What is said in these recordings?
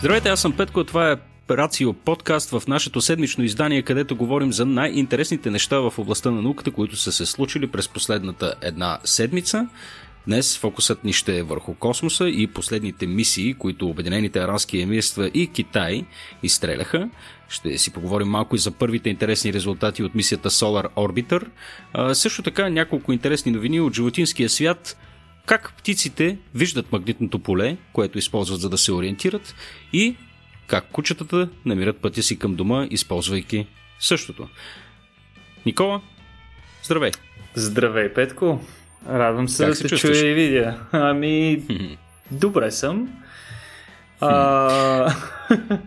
Здравейте, аз съм Петко, това е Рацио подкаст в нашето седмично издание, където говорим за най-интересните неща в областта на науката, които са се случили през последната една седмица. Днес фокусът ни ще е върху космоса и последните мисии, които Обединените арабски емирства и Китай изстреляха. Ще си поговорим малко и за първите интересни резултати от мисията Solar Orbiter. А, също така няколко интересни новини от животинския свят, как птиците виждат магнитното поле, което използват за да се ориентират и как кучетата намират пътя си към дома, използвайки същото. Никола, здравей! Здравей, Петко! Радвам се как да се чуя и видя. Ами, добре съм. А...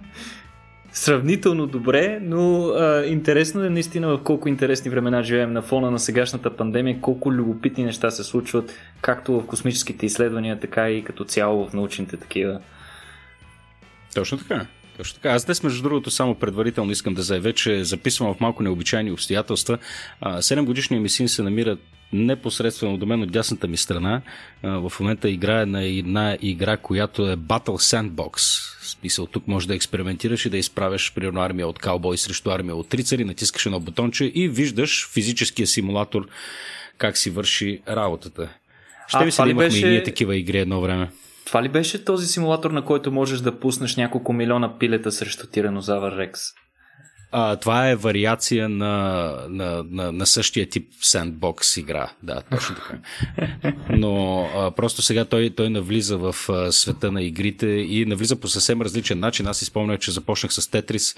Сравнително добре, но а, интересно е наистина в колко интересни времена живеем на фона на сегашната пандемия, колко любопитни неща се случват, както в космическите изследвания, така и като цяло в научните такива. Точно така. Точно така. Аз днес, между другото, само предварително искам да заявя, че записвам в малко необичайни обстоятелства. 7 годишния ми син се намира непосредствено до мен от дясната ми страна. В момента играе на една игра, която е Battle Sandbox. В смисъл, тук може да експериментираш и да изправяш примерно армия от каубой срещу армия от рицари, натискаш едно бутонче и виждаш физическия симулатор как си върши работата. Ще ви се да имахме беше... и ние такива игри едно време. Това ли беше този симулатор, на който можеш да пуснеш няколко милиона пилета срещу тиранозавър Рекс? А, това е вариация на, на, на, на същия тип сендбокс игра. Да, точно така. Но а, просто сега той, той навлиза в а, света на игрите и навлиза по съвсем различен начин. Аз изпомнях, че започнах с Тетрис.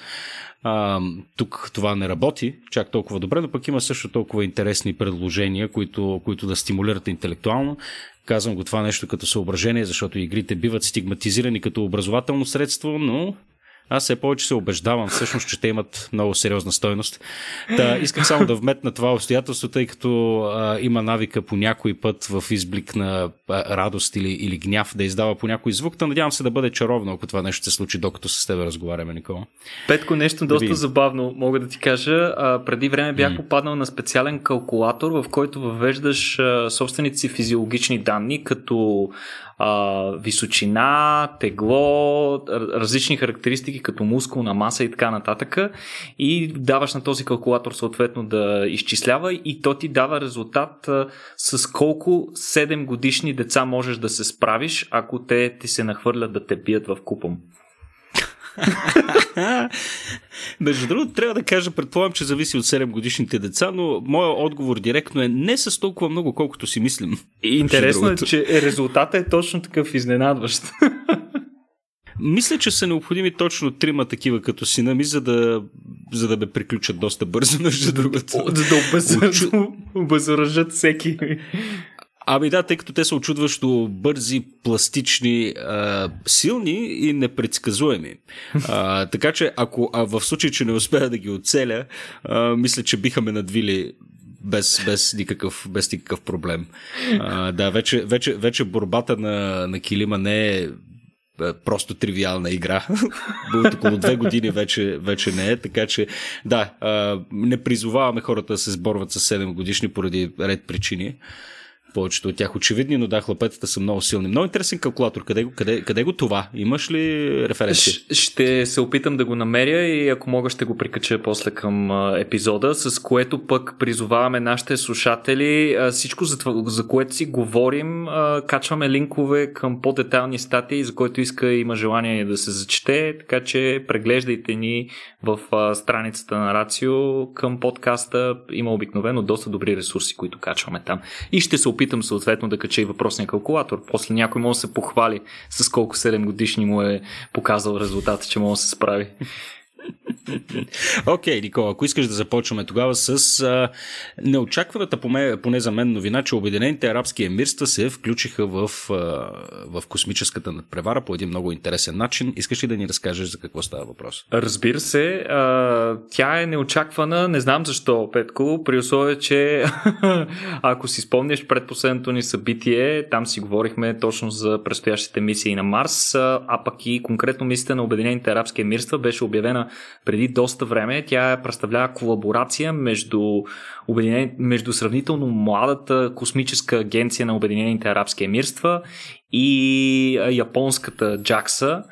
А, тук това не работи чак толкова добре, но пък има също толкова интересни предложения, които, които да стимулират интелектуално. Казвам го това нещо като съображение, защото игрите биват стигматизирани като образователно средство, но аз все повече се убеждавам всъщност, че те имат много сериозна стойност. Та, искам само да вметна това обстоятелство, тъй като а, има навика по някой път в изблик на а, радост или, или гняв да издава по някой звук. Та надявам се да бъде чаровно, ако това нещо се случи, докато с теб разговаряме, Никола. Петко, нещо доста да забавно мога да ти кажа. А, преди време бях mm. попаднал на специален калкулатор, в който въвеждаш а, собствените си физиологични данни, като а, височина, тегло, различни характеристики като мускулна маса и така нататък и даваш на този калкулатор съответно да изчислява и то ти дава резултат а, с колко 7 годишни деца можеш да се справиш, ако те ти се нахвърлят да те бият в купом. Между другото, трябва да кажа, предполагам, че зависи от 7 годишните деца, но моят отговор директно е не с толкова много, колкото си мислим. И интересно е, че резултатът е точно такъв изненадващ. Мисля, че са необходими точно трима такива като сина ми, за да, за да ме приключат доста бързо, между другото. За да обезоръжат всеки. Ами да, тъй като те са очудващо бързи, пластични, а, силни и непредсказуеми. А, така че, ако а в случай, че не успея да ги оцеля, а, мисля, че биха ме надвили без, без, никакъв, без никакъв проблем. А, да, вече, вече, вече борбата на, на Килима не е просто тривиална игра. От около две години вече, вече не е, така че да, не призоваваме хората да се сборват с 7 годишни поради ред причини повечето от тях очевидни, но да, хлапетата са много силни. Много интересен калкулатор. Къде, къде, къде го това? Имаш ли референция? Ще се опитам да го намеря и ако мога ще го прикача после към епизода, с което пък призоваваме нашите слушатели. Всичко за, това, за което си говорим, качваме линкове към по-детални статии, за който иска и има желание да се зачете, така че преглеждайте ни в страницата на Рацио към подкаста. Има обикновено доста добри ресурси, които качваме там. И ще се опитам опитам съответно да кача и въпросния калкулатор. После някой може да се похвали с колко 7 годишни му е показал резултата, че може да се справи. Окей, okay, Никола, ако искаш да започваме тогава с а, неочакваната, поне, за мен, новина, че Обединените арабски емирства се включиха в, а, в космическата надпревара по един много интересен начин. Искаш ли да ни разкажеш за какво става въпрос? Разбира се, а, тя е неочаквана, не знам защо, Петко, при условие, че ако си спомняш предпоследното ни събитие, там си говорихме точно за предстоящите мисии на Марс, а пък и конкретно мисията на Обединените арабски емирства беше обявена преди доста време. Тя представлява колаборация между, обединен... между сравнително младата космическа агенция на Обединените арабски емирства и японската JAXA,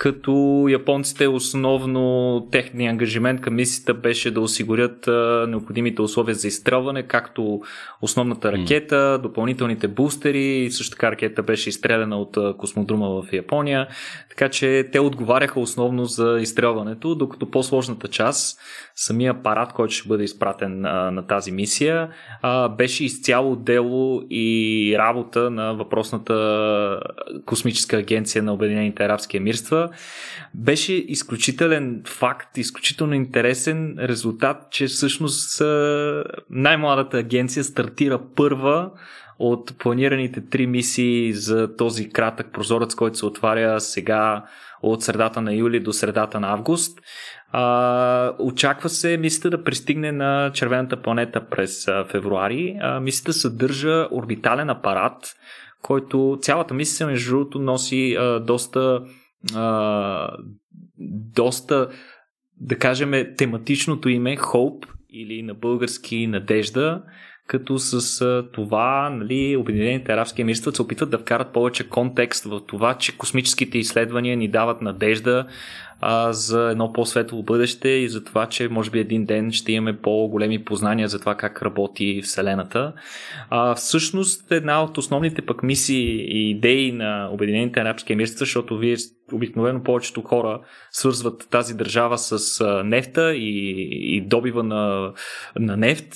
като японците основно техния ангажимент към мисията беше да осигурят а, необходимите условия за изстрелване, както основната ракета, допълнителните бустери, също така ракета беше изстреляна от а, космодрума в Япония, така че те отговаряха основно за изстрелването, докато по-сложната част, самия апарат, който ще бъде изпратен а, на тази мисия, а, беше изцяло дело и работа на въпросната космическа агенция на Обединените арабски емирства, беше изключителен факт, изключително интересен резултат, че всъщност най-младата агенция стартира първа от планираните три мисии за този кратък прозорец, който се отваря сега от средата на юли до средата на август. А, очаква се мисията да пристигне на червената планета през февруари. Мисията съдържа орбитален апарат, който цялата мисия, между другото, носи а, доста а, доста, да кажем, тематичното име Hope или на български Надежда, като с това нали, Обединените арабски емирства се опитват да вкарат повече контекст в това, че космическите изследвания ни дават надежда а, за едно по-светло бъдеще и за това, че може би един ден ще имаме по-големи познания за това как работи Вселената. А, всъщност една от основните пък мисии и идеи на Обединените арабски емирства, защото вие обикновено повечето хора свързват тази държава с нефта и, и добива на, на нефт,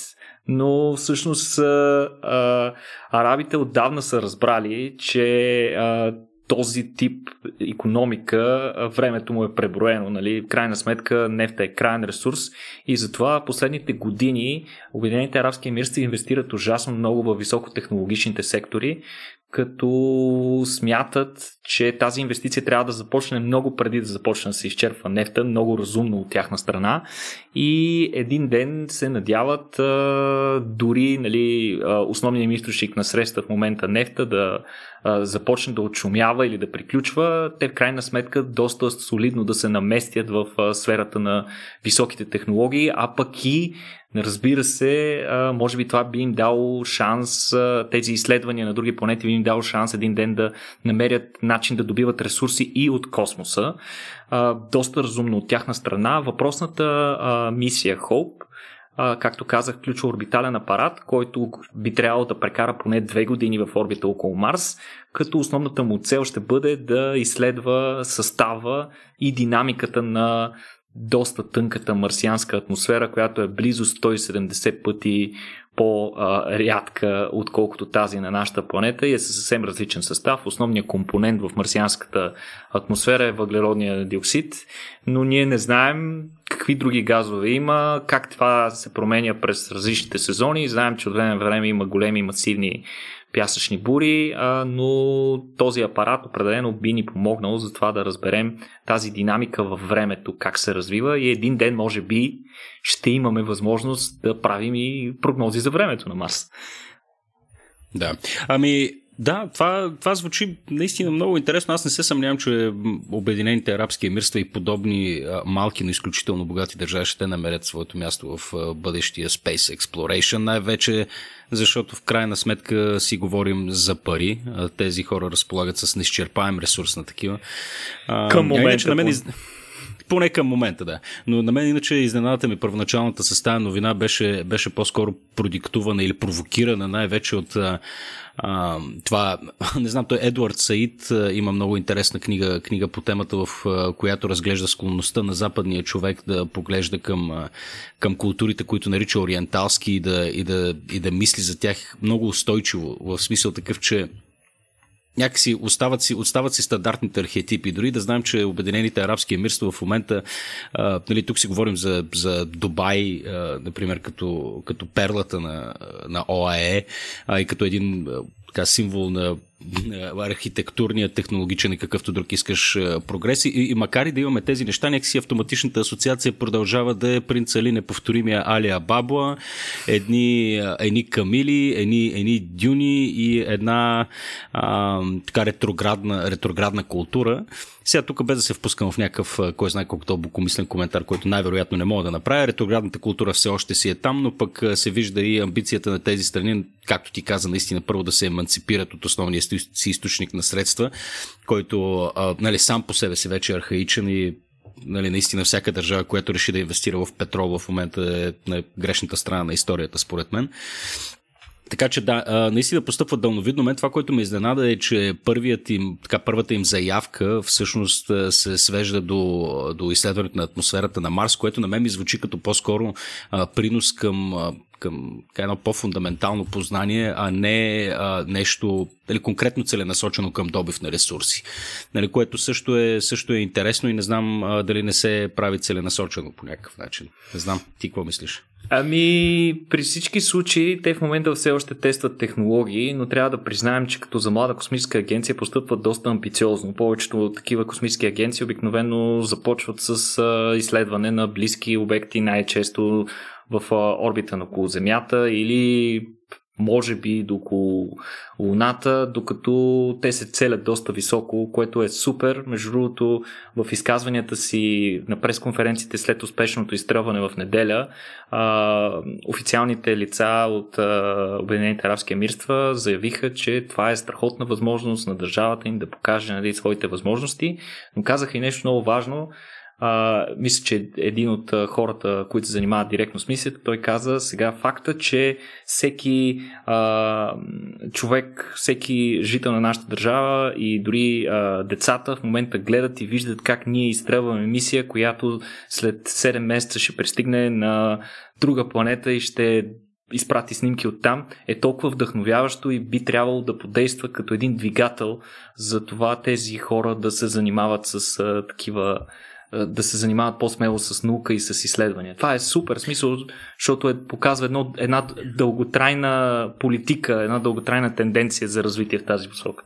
но всъщност а, арабите отдавна са разбрали, че а, този тип економика времето му е преброено. Нали? В крайна сметка нефта е крайен ресурс и затова последните години Обединените арабски емирства инвестират ужасно много в високотехнологичните сектори, като смятат, че тази инвестиция трябва да започне много преди да започне да се изчерпва нефта, много разумно от тяхна страна. И един ден се надяват дори нали, основният им източник на средства в момента нефта да започне да отшумява или да приключва, те в крайна сметка доста солидно да се наместят в сферата на високите технологии, а пък и Разбира се, може би това би им дало шанс, тези изследвания на други планети би им дало шанс един ден да намерят начин да добиват ресурси и от космоса. Доста разумно от тяхна страна. Въпросната мисия Hope както казах, включва орбитален апарат, който би трябвало да прекара поне две години в орбита около Марс, като основната му цел ще бъде да изследва състава и динамиката на доста тънката марсианска атмосфера, която е близо 170 пъти по-рядка, отколкото тази на нашата планета и е със съвсем различен състав. Основният компонент в марсианската атмосфера е въглеродния диоксид, но ние не знаем какви други газове има, как това се променя през различните сезони. Знаем, че от време на време има големи масивни пясъчни бури, но този апарат определено би ни помогнал за това да разберем тази динамика във времето, как се развива и един ден, може би, ще имаме възможност да правим и прогнози за времето на Марс. Да. Ами, да, това, това звучи наистина много интересно. Аз не се съмнявам, че Обединените арабски емирства и подобни малки, но изключително богати държави ще намерят своето място в бъдещия Space Exploration, най-вече защото в крайна сметка си говорим за пари. Тези хора разполагат с неизчерпаем ресурс на такива. Към момента. На мен. Поне към момента, да. Но на мен иначе изненадата ми първоначалната с тази новина беше, беше по-скоро продиктувана или провокирана най-вече от а, това, не знам, той Едуард Саид има много интересна книга, книга по темата, в която разглежда склонността на западния човек да поглежда към, към културите, които нарича ориенталски и да, и, да, и да мисли за тях много устойчиво, в смисъл такъв, че някакси остават си, остават си стандартните архетипи. Дори да знаем, че Обединените арабски емирства в момента, а, нали, тук си говорим за, за Дубай, а, например, като, като перлата на, на ОАЕ а, и като един така, символ на архитектурния, технологичен и какъвто друг искаш прогрес. И, и макар и да имаме тези неща, някакси автоматичната асоциация продължава да е принц Али неповторимия Алия Бабла, едни, едни камили, едни, едни дюни и една а, така ретроградна, ретроградна култура. Сега тук без да се впускам в някакъв, кой знае колко дълбокомислен коментар, който най-вероятно не мога да направя. Ретроградната култура все още си е там, но пък се вижда и амбицията на тези страни, както ти каза, наистина първо да се еманципират от основния си източник на средства, който нали, сам по себе си вече е архаичен и нали, наистина всяка държава, която реши да инвестира в петрол в момента е на грешната страна на историята, според мен. Така че да, наистина постъпват дълновидно. Мен това, което ме изненада е, че първият им, така, първата им заявка всъщност се свежда до, до изследването на атмосферата на Марс, което на мен ми звучи като по-скоро а, принос към към едно по-фундаментално познание, а не а, нещо нали, конкретно целенасочено към добив на ресурси. Нали, което също е, също е интересно и не знам а, дали не се прави целенасочено по някакъв начин. Не знам, ти какво мислиш? Ами, при всички случаи, те в момента все още тестват технологии, но трябва да признаем, че като за млада космическа агенция постъпват доста амбициозно. Повечето такива космически агенции обикновено започват с изследване на близки обекти, най-често в орбита на около Земята или може би до около Луната, докато те се целят доста високо, което е супер. Между другото, в изказванията си на пресконференциите след успешното изтръване в неделя, официалните лица от Обединените арабски емирства заявиха, че това е страхотна възможност на държавата им да покаже нали, своите възможности, но казаха и нещо много важно – а, мисля, че един от хората, които се занимават директно с мисията, той каза сега факта, че всеки а, човек, всеки жител на нашата държава и дори а, децата в момента гледат и виждат как ние изтръваме мисия, която след 7 месеца ще пристигне на друга планета и ще изпрати снимки от там, е толкова вдъхновяващо и би трябвало да подейства като един двигател за това тези хора да се занимават с а, такива да се занимават по-смело с наука и с изследвания. Това е супер смисъл, защото е, показва едно, една дълготрайна политика, една дълготрайна тенденция за развитие в тази посока.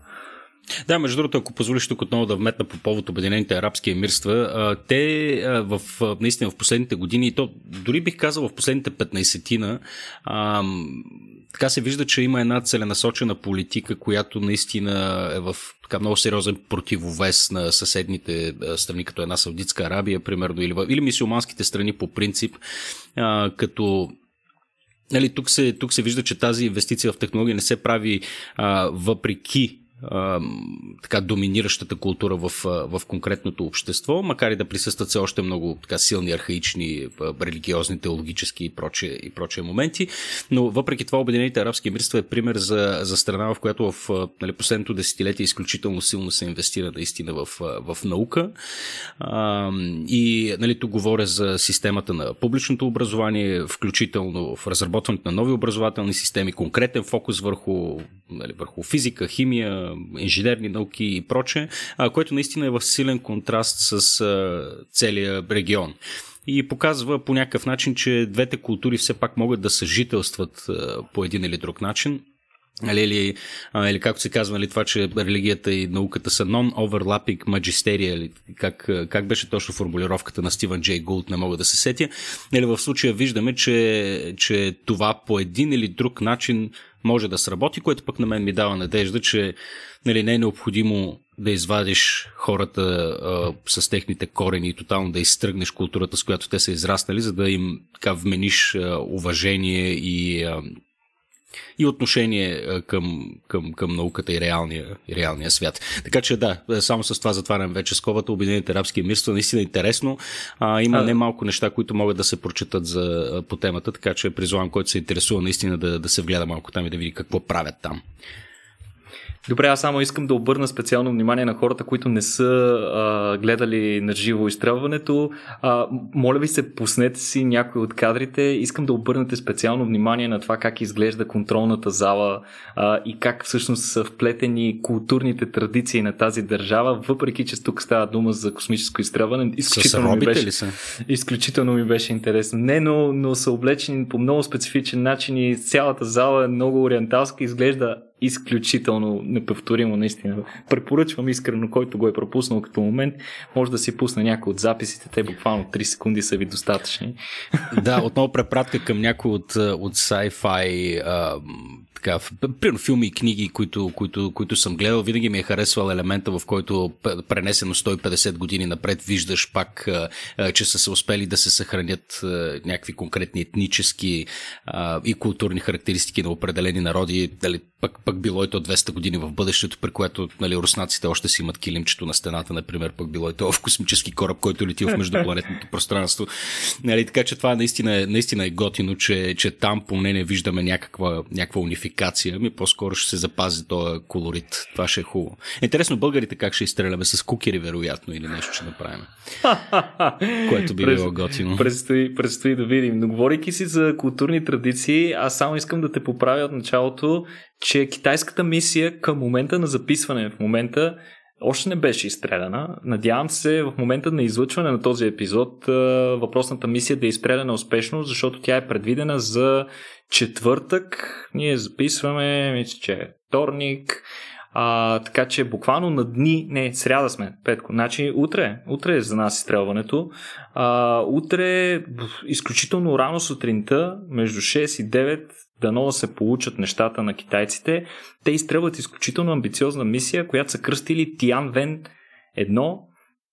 Да, между другото, ако позволиш тук отново да вметна по повод Обединените арабски емирства, те в, наистина в последните години, и то дори бих казал в последните 15-тина, така се вижда, че има една целенасочена политика, която наистина е в така много сериозен противовес на съседните страни, като една Саудитска Арабия, примерно, или, или мисиоманските страни по принцип, като Нали, тук, се, тук се вижда, че тази инвестиция в технология не се прави а, въпреки така доминиращата култура в, в конкретното общество, макар и да присъстват все още много така силни архаични религиозни, теологически и прочие, и прочие моменти, но въпреки това Обединените арабски емирства е пример за, за страна, в която в нали, последното десетилетие изключително силно се инвестира наистина в, в наука. А, и нали, тук говоря за системата на публичното образование, включително в разработването на нови образователни системи, конкретен фокус върху, нали, върху физика, химия, инженерни науки и проче, което наистина е в силен контраст с целия регион и показва по някакъв начин, че двете култури все пак могат да съжителстват по един или друг начин. Или, или, или както се казва, нали, това, че религията и науката са non-overlapping magisteria, или как, как беше точно формулировката на Стивен Джей Гулт, не мога да се сетя. Или в случая виждаме, че, че това по един или друг начин може да сработи, което пък на мен ми дава надежда, че нали, не е необходимо да извадиш хората а, с техните корени и тотално да изтръгнеш културата, с която те са израснали, за да им така вмениш а, уважение и а, и отношение към, към, към науката и реалния, и реалния свят. Така че да, само с това затварям вече сковата. Обединените арабски емирства наистина интересно. А, има а... немалко неща, които могат да се прочитат за, по темата, така че призвавам който се интересува наистина да, да се вгледа малко там и да види какво правят там. Добре, аз само искам да обърна специално внимание на хората, които не са а, гледали на живо изтръването. А, моля ви се, пуснете си някои от кадрите. Искам да обърнете специално внимание на това как изглежда контролната зала а, и как всъщност са вплетени културните традиции на тази държава, въпреки че тук става дума за космическо изтръване. Изключително, ми беше, ли са? изключително ми беше интересно. Не, но, но са облечени по много специфичен начин и цялата зала е много ориенталска, изглежда изключително неповторимо, наистина. Препоръчвам искрено, който го е пропуснал като момент, може да си пусне някой от записите, те буквално 3 секунди са ви достатъчни. Да, отново препратка към някой от, от sci-fi а, така, примерно филми и книги, които, които, които съм гледал, винаги ми е харесвал елемента, в който пренесено 150 години напред виждаш пак, че са се успели да се съхранят някакви конкретни етнически и културни характеристики на определени народи, дали пък, пък било и то 200 години в бъдещето, при което нали, руснаците още си имат килимчето на стената, например, пък било и то в космически кораб, който лети в междупланетното пространство. Нали, така че това наистина, наистина е готино, че, че там поне не виждаме някаква, някаква унификация, ми по-скоро ще се запази този колорит. Това ще е хубаво. Интересно, българите как ще изстреляме с кукери, вероятно, или нещо ще направим. Което би било готино. Предстои, предстои да видим. Но говорейки си за културни традиции, аз само искам да те поправя от началото, че китайската мисия към момента на записване, в момента още не беше изстреляна. Надявам се в момента на излъчване на този епизод въпросната мисия да е изстреляна успешно, защото тя е предвидена за четвъртък. Ние записваме, мисля, че е вторник. А, така че буквално на дни, не, сряда сме, Петко. Значи утре, утре е за нас изстрелването. А, утре, изключително рано сутринта, между 6 и 9, дано да се получат нещата на китайците. Те изстрелват изключително амбициозна мисия, която са кръстили Тиан Вен 1,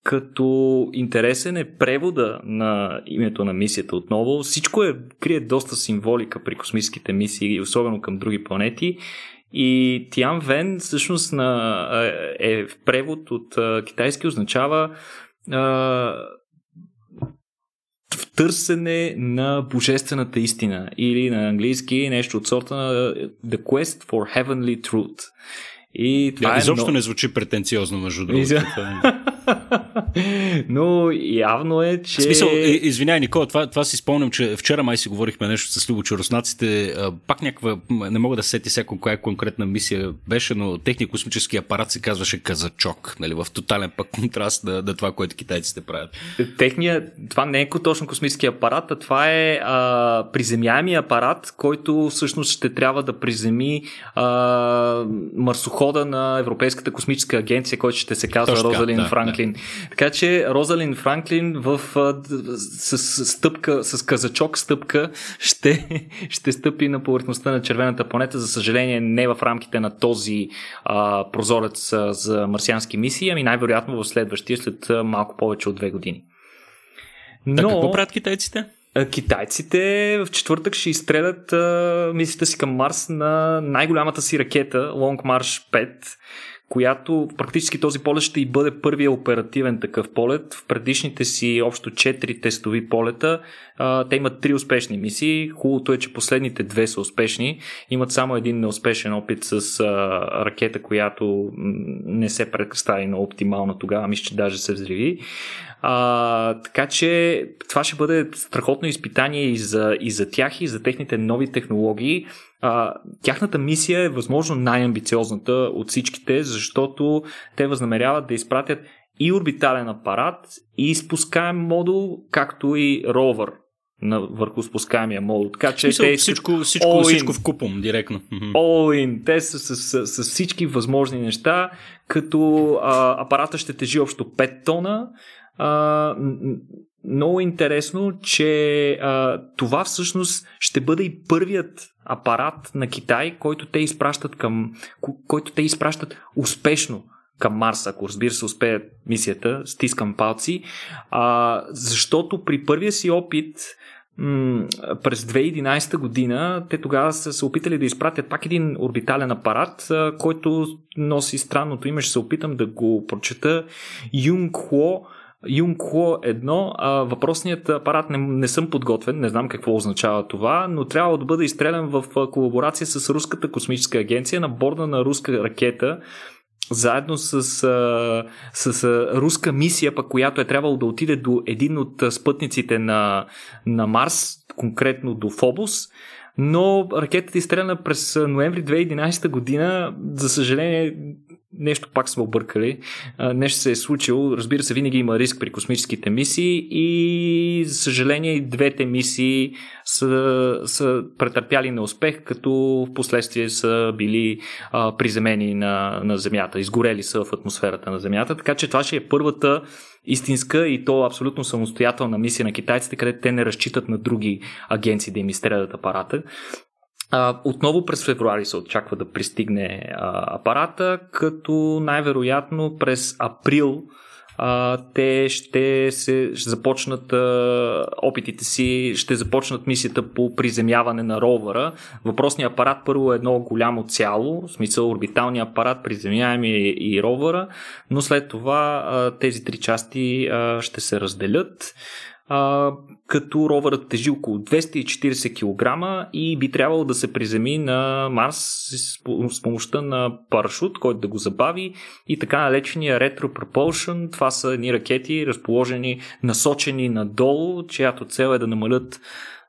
като интересен е превода на името на мисията отново. Всичко е, крие доста символика при космическите мисии, особено към други планети. И Тиан Вен всъщност на, е в превод от китайски означава търсене на божествената истина или на английски нещо от сорта на The Quest for Heavenly Truth. И това да, е изобщо много... не звучи претенциозно, между другото. Из... Но явно е, че... Смисъл, е, извинявай, Никола, това, това си спомням, че вчера май си говорихме нещо с Любо, че руснаците пак някаква, не мога да сети всяко коя конкретна мисия беше, но техния космически апарат се казваше казачок, нали, в тотален пък контраст на, на това, което китайците правят. Техния, това не е точно космически апарат, а това е а, приземяемия апарат, който всъщност ще трябва да приземи а, марсохода на Европейската космическа агенция, който ще се казва Точно, Розалин да, Франклин. Да. Така че Розалин Франклин в, с, с стъпка, с казачок стъпка ще, ще стъпи на повърхността на червената планета. За съжаление не в рамките на този а, прозорец а, за марсиански мисии, ами най-вероятно в следващия след малко повече от две години. Но... Так, какво правят китайците? Китайците в четвъртък ще изстрелят мисията си към Марс на най-голямата си ракета Long March 5 която практически този полет ще и бъде първия оперативен такъв полет. В предишните си общо 4 тестови полета а, те имат три успешни мисии. Хубавото е, че последните две са успешни. Имат само един неуспешен опит с а, ракета, която не се представи на оптимално тогава. Мисля, че даже се взриви. А, така че това ще бъде страхотно изпитание и за, и за тях, и за техните нови технологии. А, тяхната мисия е възможно най-амбициозната от всичките, защото те възнамеряват да изпратят и орбитален апарат, и спускаем модул, както и ровър на върху спускаемия модул. Така че Смисъл, те всичко, всичко, всичко в купом, директно. All in. Те са с, с, с, с всички възможни неща, като а, апарата ще тежи общо 5 тона, а, много интересно, че а, това всъщност ще бъде и първият апарат на Китай, който те изпращат към, който те изпращат успешно към Марс, ако разбира се успеят мисията, стискам палци, а, защото при първия си опит м- през 2011 година те тогава са се опитали да изпратят пак един орбитален апарат, а, който носи странното име, ще се опитам да го прочета, Юнгхуо Юнгхо едно, а, въпросният апарат не, не съм подготвен, не знам какво означава това, но трябва да бъде изстрелян в колаборация с Руската космическа агенция на борда на руска ракета, заедно с, с, с руска мисия, пък, която е трябвало да отиде до един от спътниците на, на Марс, конкретно до Фобос. Но ракетата изстреляна през ноември 2011 година. За съжаление, нещо пак сме объркали, нещо се е случило. Разбира се, винаги има риск при космическите мисии и, за съжаление, и двете мисии са, са претърпяли неуспех, като в последствие са били а, приземени на, на Земята, изгорели са в атмосферата на Земята. Така че това ще е първата истинска и то абсолютно самостоятелна мисия на китайците, където те не разчитат на други агенции да им изстрелят апарата. Отново през февруари се очаква да пристигне апарата, като най-вероятно през април те ще, се, започнат опитите си, ще започнат мисията по приземяване на ровъра. Въпросният апарат първо е едно голямо цяло, в смисъл орбиталния апарат, приземяеми и, и ровъра, но след това тези три части ще се разделят а, като ровърът тежи около 240 кг и би трябвало да се приземи на Марс с, помощта на парашут, който да го забави и така наречения Retro Propulsion. Това са едни ракети, разположени, насочени надолу, чиято цел е да намалят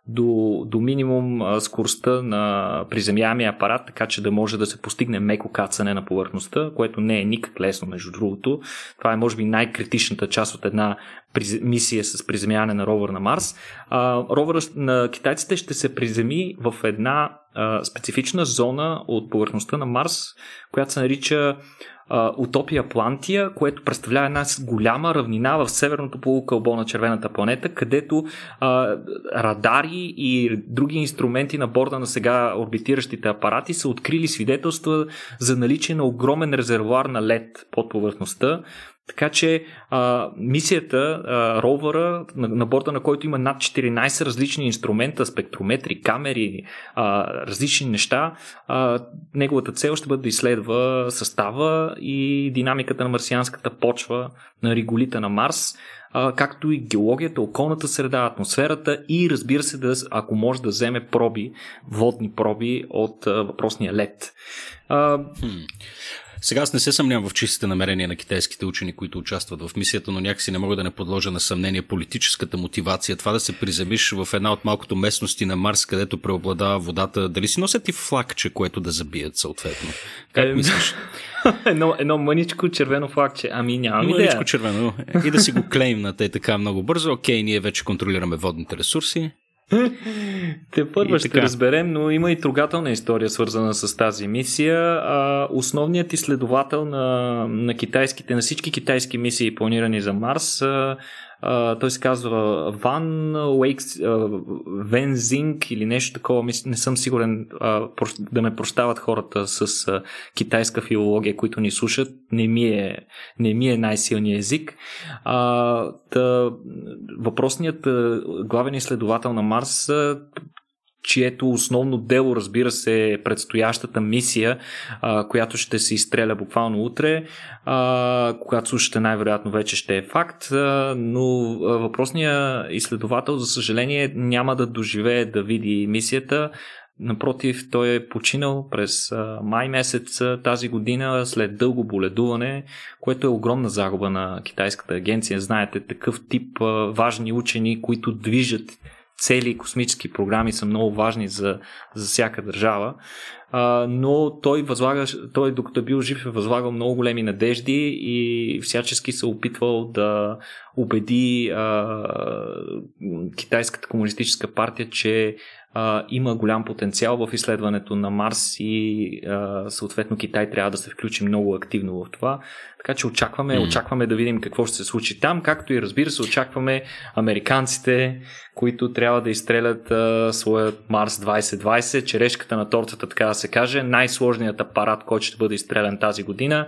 до, до минимум скоростта на приземяемия апарат, така че да може да се постигне меко кацане на повърхността, което не е никак лесно, между другото. Това е, може би, най-критичната част от една мисия с приземяване на ровър на Марс. А, ровъра на китайците ще се приземи в една а, специфична зона от повърхността на Марс, която се нарича Утопия Плантия, което представлява една голяма равнина в северното полукълбо на червената планета, където а, радари и други инструменти на борда на сега орбитиращите апарати са открили свидетелства за наличие на огромен резервуар на лед под повърхността, така че а, мисията, а, ровъра, на, на борда на който има над 14 различни инструмента, спектрометри, камери, а, различни неща, а, неговата цел ще бъде да изследва състава и динамиката на марсианската почва на реголита на Марс, а, както и геологията, околната среда, атмосферата и разбира се, да, ако може да вземе проби, водни проби от а, въпросния лед. А, сега аз не се съмнявам в чистите намерения на китайските учени, които участват в мисията, но някакси не мога да не подложа на съмнение политическата мотивация. Това да се приземиш в една от малкото местности на Марс, където преобладава водата. Дали си носят и флагче, което да забият съответно? Как е, мислиш? едно, едно мъничко червено флагче. Ами нямам идея. Мъничко червено. И да си го клеймнат е така много бързо. Окей, ние вече контролираме водните ресурси. Те първо ще разберем, но има и трогателна история свързана с тази мисия. А, основният изследовател на, на китайските, на всички китайски мисии, планирани за Марс, а, той се казва Ван Уейкс, Вензинг или нещо такова. Не съм сигурен да ме прощават хората с китайска филология, които ни слушат. Не ми е, не ми е най-силният език. Въпросният главен изследовател на Марс чието основно дело, разбира се, е предстоящата мисия, а, която ще се изстреля буквално утре, а, когато слушате най-вероятно вече ще е факт, а, но въпросният изследовател, за съжаление, няма да доживее да види мисията. Напротив, той е починал през май месец тази година след дълго боледуване, което е огромна загуба на китайската агенция. Знаете, такъв тип важни учени, които движат цели космически програми са много важни за, за всяка държава. А, но той възлага, той докато е бил жив е възлагал много големи надежди и всячески се опитвал да убеди а, китайската комунистическа партия, че а, има голям потенциал в изследването на Марс и а, съответно Китай трябва да се включи много активно в това. Така че очакваме, mm. очакваме да видим какво ще се случи там, както и разбира се очакваме американците, които трябва да изстрелят а, своят Марс 2020, черешката на тортата, така да се каже, най-сложният апарат, който ще бъде изстрелян тази година,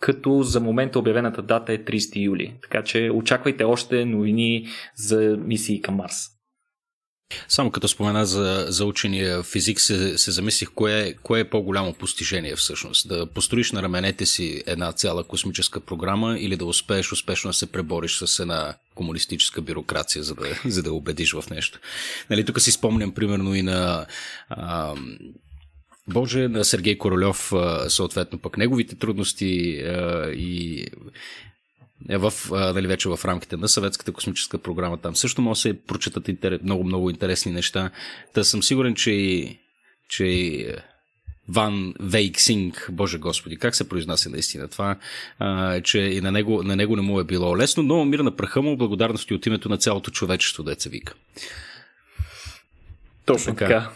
като за момента обявената дата е 30 юли. Така че очаквайте още новини за мисии към Марс. Само като спомена за, за учения физик, се, се замислих кое, кое е по-голямо постижение всъщност. Да построиш на раменете си една цяла космическа програма или да успееш успешно да се пребориш с една комунистическа бюрокрация, за да, за да убедиш в нещо. Нали, тук си спомням примерно и на а, Боже, на Сергей Королев, съответно пък неговите трудности и в, нали, вече в рамките на съветската космическа програма. Там също може да се прочитат много, много интересни неща. Та съм сигурен, че и, че и Ван Вейксинг, Боже Господи, как се произнася наистина това, а, че и на него, на него не му е било лесно, но мир на праха му, благодарности от името на цялото човечество, деца вика. Точно така. така.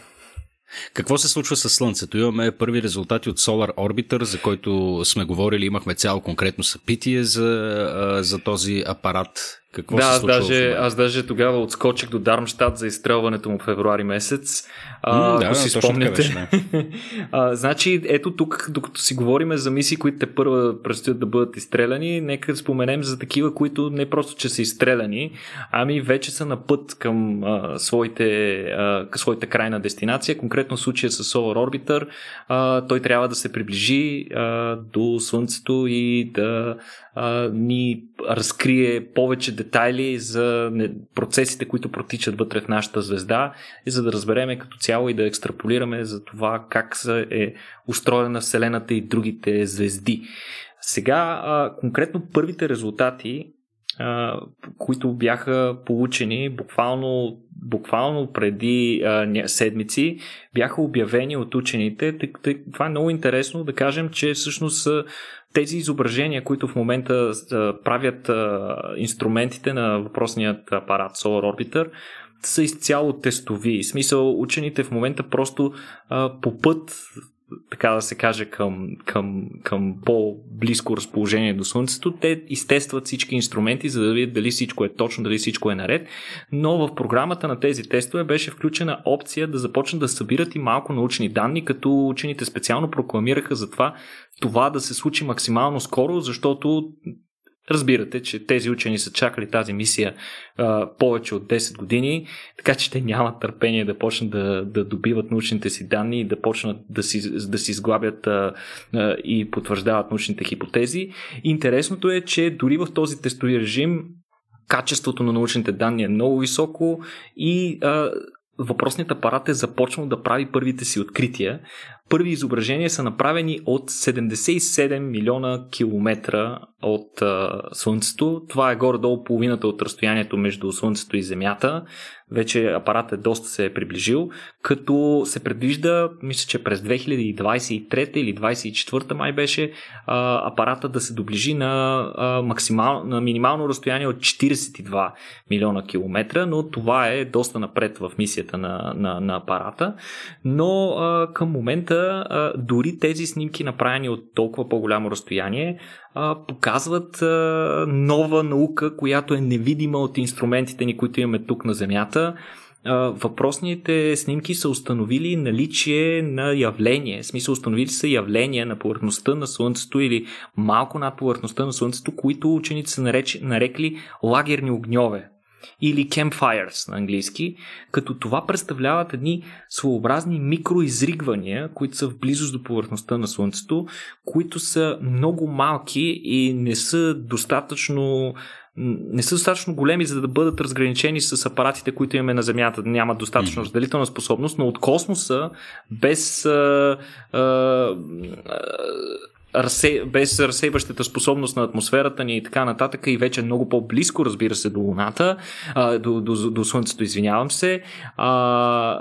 Какво се случва с Слънцето? Имаме първи резултати от Solar Orbiter, за който сме говорили, имахме цяло конкретно съпитие за, за този апарат, Какво да, се аз даже, аз даже тогава отскочих до Дармштадт за изстрелването му в февруари месец. А, да, ако си спомняте. беше, да. а, значи, ето тук, докато си говорим за мисии, които те първа предстоят да бъдат изстреляни, нека споменем за такива, които не просто, че са изстреляни, ами вече са на път към а, своите, а, към своята крайна дестинация. Конкретно случая с Solar Orbiter, а, той трябва да се приближи а, до Слънцето и да ни разкрие повече детайли за процесите, които протичат вътре в нашата звезда и за да разбереме като цяло и да екстраполираме за това как е устроена Вселената и другите звезди. Сега, конкретно първите резултати, които бяха получени буквално, буквално преди седмици, бяха обявени от учените. Това е много интересно да кажем, че всъщност тези изображения, които в момента правят инструментите на въпросният апарат Solar Orbiter, са изцяло тестови. В смисъл, учените в момента просто по път така да се каже, към, към, към по-близко разположение до Слънцето, те изтестват всички инструменти, за да видят дали всичко е точно, дали всичко е наред. Но в програмата на тези тестове беше включена опция да започнат да събират и малко научни данни, като учените специално прокламираха за това това да се случи максимално скоро, защото Разбирате, че тези учени са чакали тази мисия а, повече от 10 години, така че те нямат търпение да почнат да, да добиват научните си данни и да почнат да си, да си сглабят а, а, и потвърждават научните хипотези. Интересното е, че дори в този тестови режим качеството на научните данни е много високо и а, въпросният апарат е започнал да прави първите си открития. Първи изображения са направени от 77 милиона километра от а, Слънцето. Това е горе-долу половината от разстоянието между Слънцето и Земята. Вече апаратът доста се е приближил, като се предвижда, мисля, че през 2023 или 2024 май беше, а, апарата да се доближи на, а, максимал, на минимално разстояние от 42 милиона километра, но това е доста напред в мисията на, на, на апарата. Но а, към момента дори тези снимки, направени от толкова по-голямо разстояние, показват нова наука, която е невидима от инструментите ни, които имаме тук на Земята. Въпросните снимки са установили наличие на явление, в смисъл установили са явления на повърхността на Слънцето или малко над повърхността на Слънцето, които учените са нарекли лагерни огньове или campfires на английски, като това представляват едни своеобразни микроизригвания, които са в близост до повърхността на Слънцето, които са много малки и не са достатъчно не са достатъчно големи, за да бъдат разграничени с апаратите, които имаме на Земята. Нямат достатъчно разделителна способност, но от космоса, без а, а, разсе, без разсейващата способност на атмосферата ни и така нататък и вече много по-близко, разбира се, до Луната, а, до, до, до Слънцето, извинявам се, а,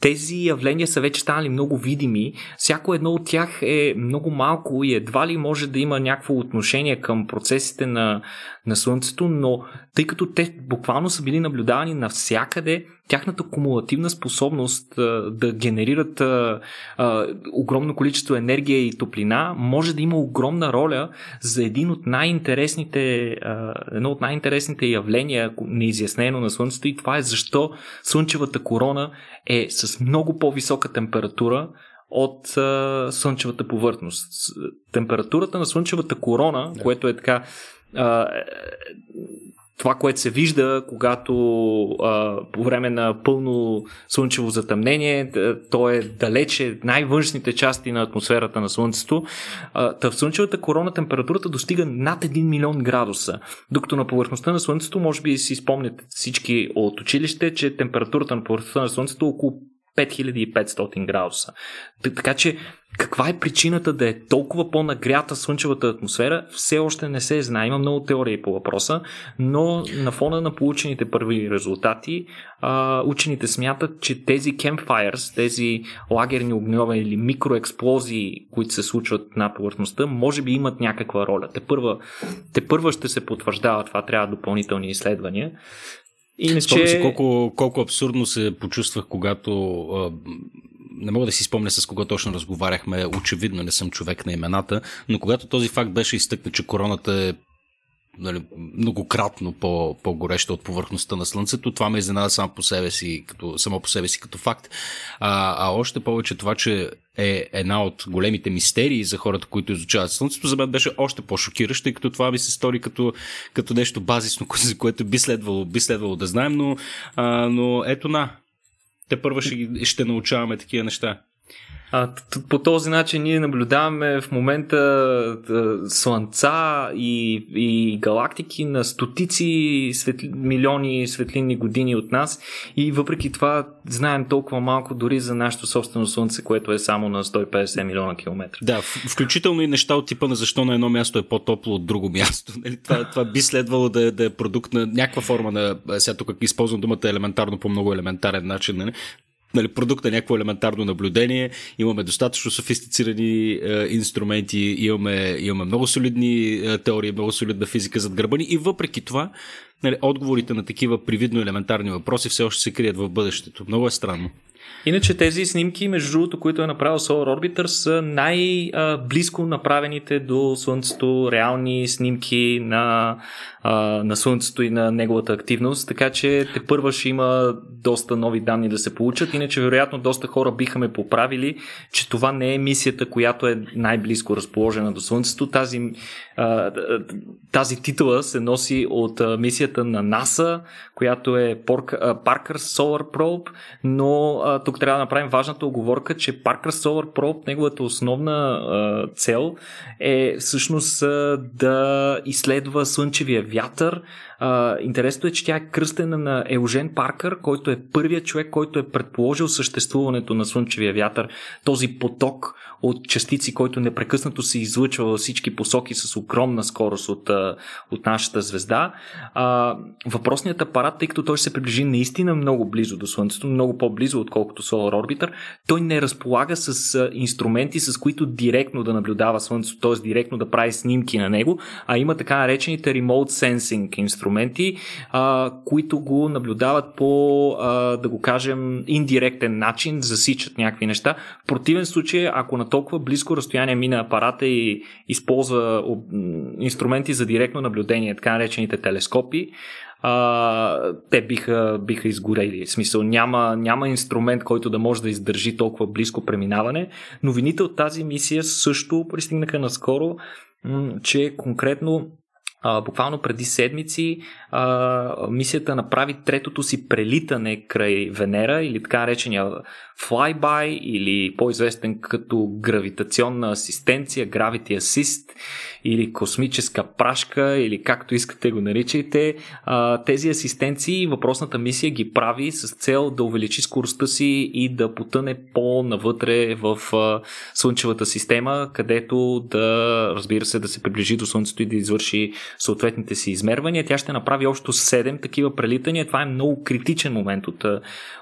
тези явления са вече станали много видими. Всяко едно от тях е много малко и едва ли може да има някакво отношение към процесите на, на Слънцето, но тъй като те буквално са били наблюдавани навсякъде, тяхната кумулативна способност а, да генерират а, а, огромно количество енергия и топлина може да има огромна роля за един от най-интересните, а, едно от най-интересните явления, неизяснено на Слънцето и това е защо Слънчевата корона е с много по-висока температура от а, слънчевата повърхност. Температурата на слънчевата корона, да. което е така а, това, което се вижда, когато а, по време на пълно слънчево затъмнение, то е далече най-външните части на атмосферата на Слънцето. А, в слънчевата корона температурата достига над 1 милион градуса, докато на повърхността на Слънцето, може би си спомняте всички от училище, че температурата на повърхността на Слънцето е около 5500 градуса. Така че каква е причината да е толкова по-нагрята слънчевата атмосфера, все още не се знае. Има много теории по въпроса, но на фона на получените първи резултати, учените смятат, че тези campfires, тези лагерни огньове или микроексплозии, които се случват на повърхността, може би имат някаква роля. Те първа, те първа ще се потвърждава, това трябва допълнителни изследвания. Иначе... си колко, колко абсурдно се почувствах, когато не мога да си спомня с кого точно разговаряхме, очевидно не съм човек на имената, но когато този факт беше изтъкнат, че короната е нали, многократно по, по-гореща от повърхността на Слънцето. Това ме изненада само по себе си, като, само по себе си като факт. А, а още повече това, че е една от големите мистерии за хората, които изучават Слънцето, за мен беше още по-шокиращо, тъй като това ми се стори като, като нещо базисно, за което би следвало, би следвало да знаем, но, а, но ето на, те първо ще, ще научаваме такива неща. А, по този начин ние наблюдаваме в момента слънца и, и галактики на стотици светли, милиони светлинни години от нас и въпреки това знаем толкова малко дори за нашето собствено слънце, което е само на 150 милиона километра. Да, включително и неща от типа на защо на едно място е по-топло от друго място. Нали? Това, това би следвало да, да е продукт на някаква форма на, сега тук използвам думата елементарно по много елементарен начин, нали? Нали, продукт на някакво елементарно наблюдение, имаме достатъчно софистицирани е, инструменти, имаме, имаме много солидни е, теории, много солидна физика зад гърба ни и въпреки това нали, отговорите на такива привидно елементарни въпроси все още се крият в бъдещето. Много е странно. Иначе тези снимки, между другото, които е направил Solar Orbiter, са най-близко направените до Слънцето реални снимки на, на Слънцето и на неговата активност, така че те първа ще има доста нови данни да се получат. Иначе, вероятно, доста хора биха ме поправили, че това не е мисията, която е най-близко разположена до Слънцето. Тази, тази титла се носи от мисията на НАСА, която е Parker Solar Probe, но тук трябва да направим важната оговорка, че Parker Solar Probe, неговата основна а, цел е всъщност а, да изследва слънчевия вятър. А, интересното е, че тя е кръстена на Елжен Паркър, който е първият човек, който е предположил съществуването на слънчевия вятър, този поток от частици, който непрекъснато се излъчва във всички посоки с огромна скорост от, от нашата звезда. А, въпросният апарат, тъй като той ще се приближи наистина много близо до Слънцето, много по-близо, отколкото Solar Orbiter, той не разполага с инструменти, с които директно да наблюдава Слънцето, т.е. директно да прави снимки на него, а има така наречените Remote Sensing инструменти, а, които го наблюдават по, а, да го кажем, индиректен начин, засичат някакви неща. В противен случай, ако на толкова близко разстояние мине апарата и използва инструменти за директно наблюдение, така наречените телескопи, а, те биха, биха изгорели. В смисъл няма, няма инструмент, който да може да издържи толкова близко преминаване. Новините от тази мисия също пристигнаха наскоро, че конкретно а, буквално преди седмици а, мисията направи третото си прелитане край Венера или така наречения flyby или по-известен като гравитационна асистенция, Gravity Assist или космическа прашка или както искате го наричайте. А, тези асистенции въпросната мисия ги прави с цел да увеличи скоростта си и да потъне по-навътре в а, Слънчевата система, където да, разбира се, да се приближи до Слънцето и да извърши съответните си измервания. Тя ще направи общо 7 такива прелитания. Това е много критичен момент от,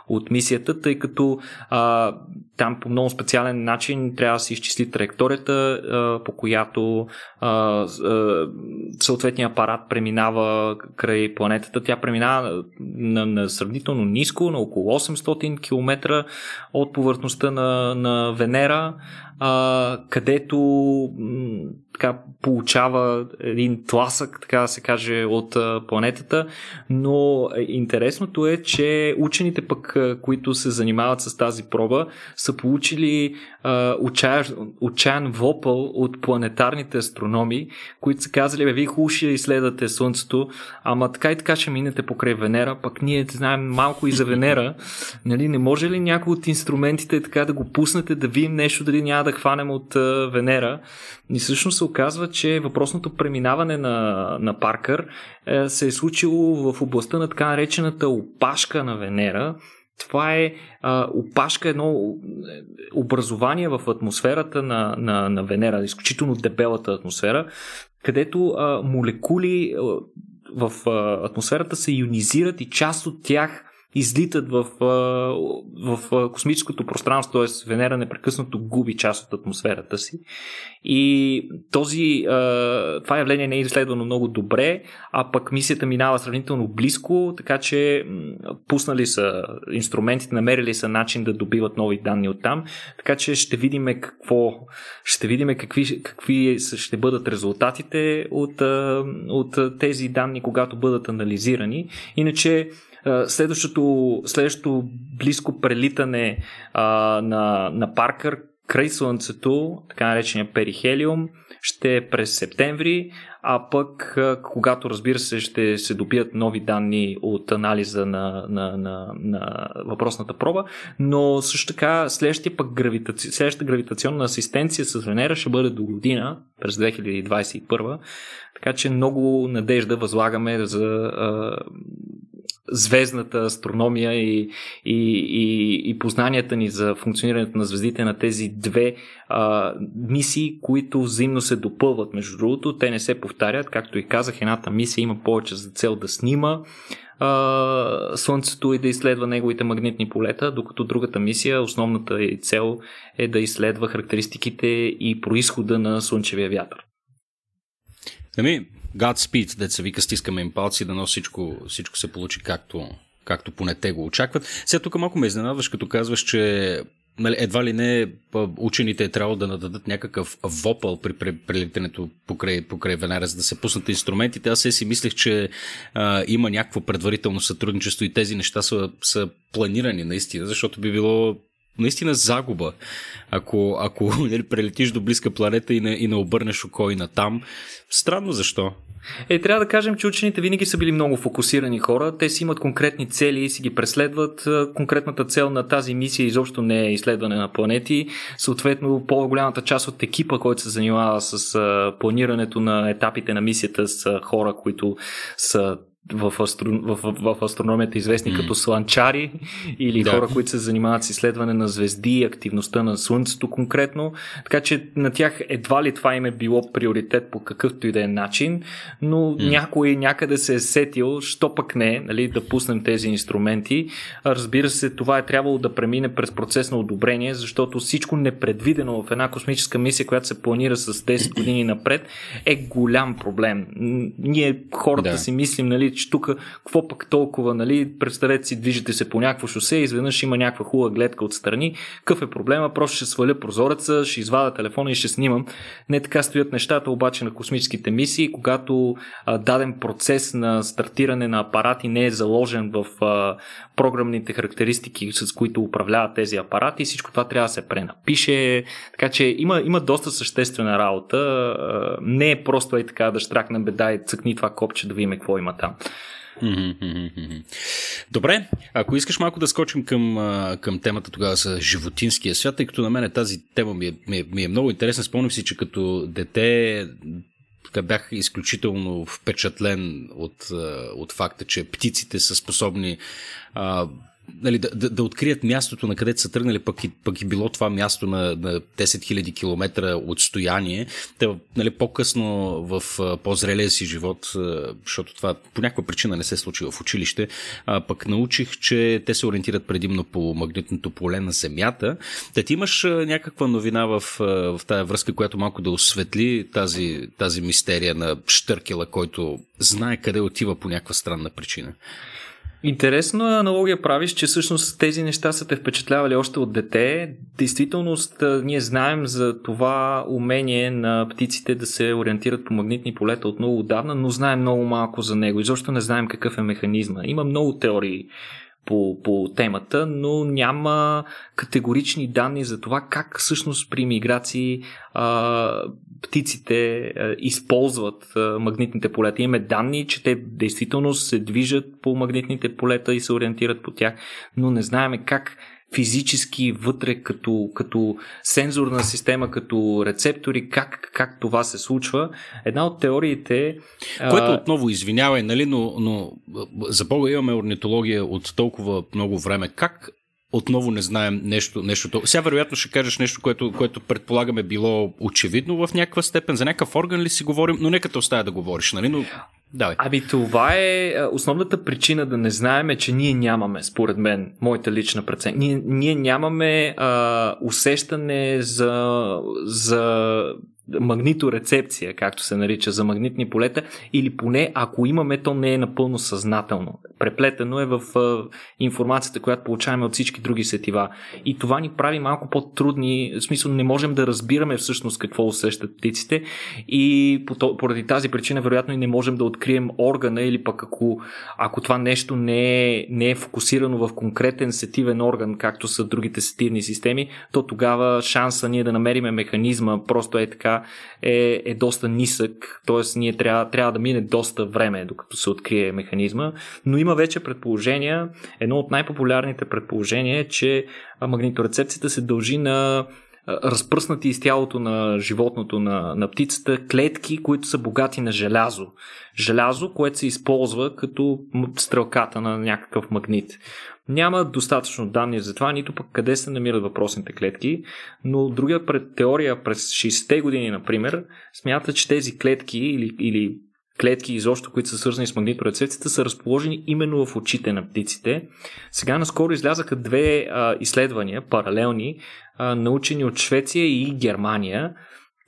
от мисията, тъй като а, там по много специален начин трябва да се изчисли траекторията, а, по която а, а, съответният апарат преминава край планетата. Тя преминава на, на сравнително ниско, на около 800 км от повърхността на, на Венера а, където така, получава един тласък, така да се каже, от планетата. Но интересното е, че учените пък, които се занимават с тази проба, са получили а, отчаян, вопъл от планетарните астрономи, които са казали, бе, вие хубаво ще изследвате Слънцето, ама така и така ще минете покрай Венера, пък ние знаем малко и за Венера. Нали, не може ли някой от инструментите така да го пуснете, да видим нещо, дали няма да хванем от а, Венера. И всъщност се оказва, че въпросното преминаване на, на Паркър е, се е случило в областта на така наречената опашка на Венера, това е а, опашка, едно образование в атмосферата на, на, на Венера, изключително дебелата атмосфера, където а, молекули а, в а, атмосферата се ионизират и част от тях излитат в, в космическото пространство, т.е. Венера непрекъснато губи част от атмосферата си. И този, това явление не е изследвано много добре, а пък мисията минава сравнително близко, така че пуснали са инструментите, намерили са начин да добиват нови данни от там, така че ще видим какво, ще видим какви, какви ще бъдат резултатите от, от тези данни, когато бъдат анализирани. Иначе Следващото, следващото близко прелитане а, на, на Паркър край Слънцето, така наречения перихелиум, ще е през септември, а пък когато разбира се ще се добият нови данни от анализа на, на, на, на въпросната проба, но също така следващия пък гравитаци... следващата гравитационна асистенция с Венера ще бъде до година, през 2021, така че много надежда възлагаме за а, звездната астрономия и, и, и, и познанията ни за функционирането на звездите на тези две а, мисии, които взаимно се допълват. Между другото, те не се повтарят. Както и казах, едната мисия има повече за цел да снима а, Слънцето и да изследва неговите магнитни полета, докато другата мисия, основната и цел е да изследва характеристиките и происхода на Слънчевия вятър. Ами, Godspeed, деца вика, стискаме им палци, да но всичко, всичко се получи както, както поне те го очакват. Сега тук малко ме изненадваш, като казваш, че нали, едва ли не учените е трябвало да нададат някакъв вопъл при прелитането покрай, покрай Венера, за да се пуснат инструментите. Аз си мислех, че а, има някакво предварително сътрудничество и тези неща са, са планирани наистина, защото би било наистина загуба. Ако, ако нали, прелетиш до близка планета и не, и не обърнеш окой на там, странно защо. Е, трябва да кажем, че учените винаги са били много фокусирани хора. Те си имат конкретни цели и си ги преследват. Конкретната цел на тази мисия изобщо не е изследване на планети. Съответно, по-голямата част от екипа, който се занимава с планирането на етапите на мисията с хора, които са в, астро... в, в, в астрономията известни mm. като сланчари или да. хора, които се занимават с изследване на звезди, активността на Слънцето конкретно. Така че на тях едва ли това им е било приоритет по какъвто и да е начин, но mm. някой някъде се е сетил, що пък не, нали, да пуснем тези инструменти. Разбира се, това е трябвало да премине през процес на одобрение, защото всичко непредвидено в една космическа мисия, която се планира с 10 години напред, е голям проблем. Ние хората да. си мислим, нали, че тук какво пък толкова, нали, представете си, движите се по някакво шосе изведнъж има някаква хубава гледка отстрани. Какъв е проблема? Просто ще сваля прозореца, ще извада телефона и ще снимам. Не така стоят нещата обаче на космическите мисии, когато а, даден процес на стартиране на апарати не е заложен в а, програмните характеристики, с които управляват тези апарати, всичко това трябва да се пренапише. Така че има, има доста съществена работа. Не е просто и така да штракнем беда и цъкни това копче да видим какво има там. Добре, ако искаш малко да скочим към, към темата тогава за животинския свят, тъй като на мен тази тема ми е, ми е, ми е много интересна. Спомням си, че като дете така бях изключително впечатлен от, от факта, че птиците са способни нали, да, да, да открият мястото, на където са тръгнали, пък и, пък и било това място на, на 10 000 км отстояние. Те, нали, по-късно в по-зрелия си живот, защото това по някаква причина не се случи в училище, а, пък научих, че те се ориентират предимно по магнитното поле на Земята. Та ти имаш някаква новина в, в тази връзка, която малко да осветли тази, тази мистерия на Штъркела, който знае къде отива по някаква странна причина. Интересна аналогия правиш, че всъщност тези неща са те впечатлявали още от дете. Действителност, ние знаем за това умение на птиците да се ориентират по магнитни полета от много отдавна, но знаем много малко за него. Изобщо не знаем какъв е механизма. Има много теории по, по темата, но няма категорични данни за това как всъщност при миграции а, птиците а, използват а, магнитните полета. Имаме данни, че те действително се движат по магнитните полета и се ориентират по тях, но не знаеме как физически вътре като, като сензорна система, като рецептори, как, как това се случва. Една от теориите... Което отново извинявай, нали, но, но за Бога имаме орнитология от толкова много време. Как отново не знаем нещо. нещо. Сега вероятно ще кажеш нещо, което, което предполагаме било очевидно в някаква степен. За някакъв орган ли си говорим, но нека те оставя да говориш, нали? Но Давай. Ами това е основната причина да не знаем, че ние нямаме, според мен, моята лична преценка. Ние, ние нямаме а, усещане за, за магниторецепция, както се нарича, за магнитни полета, или поне ако имаме, то не е напълно съзнателно. Преплетено е в информацията, която получаваме от всички други сетива. И това ни прави малко по-трудни, в смисъл не можем да разбираме всъщност какво усещат птиците и поради тази причина вероятно и не можем да открием органа или пък ако, ако това нещо не е, не е фокусирано в конкретен сетивен орган, както са другите сетивни системи, то тогава шанса ние да намериме механизма просто е така е, е доста нисък, т.е. ние трябва, трябва да мине доста време, докато се открие механизма, но има вече предположения, едно от най-популярните предположения е, че магниторецепцията се дължи на разпръснати из тялото на животното, на, на птицата, клетки, които са богати на желязо. Желязо, което се използва като стрелката на някакъв магнит. Няма достатъчно данни за това, нито пък къде се намират въпросните клетки, но друга пред теория през 60-те години, например, смята, че тези клетки или, или клетки изобщо, които са свързани с магниторецепцията, са разположени именно в очите на птиците. Сега наскоро излязаха две а, изследвания, паралелни, а, научени от Швеция и Германия,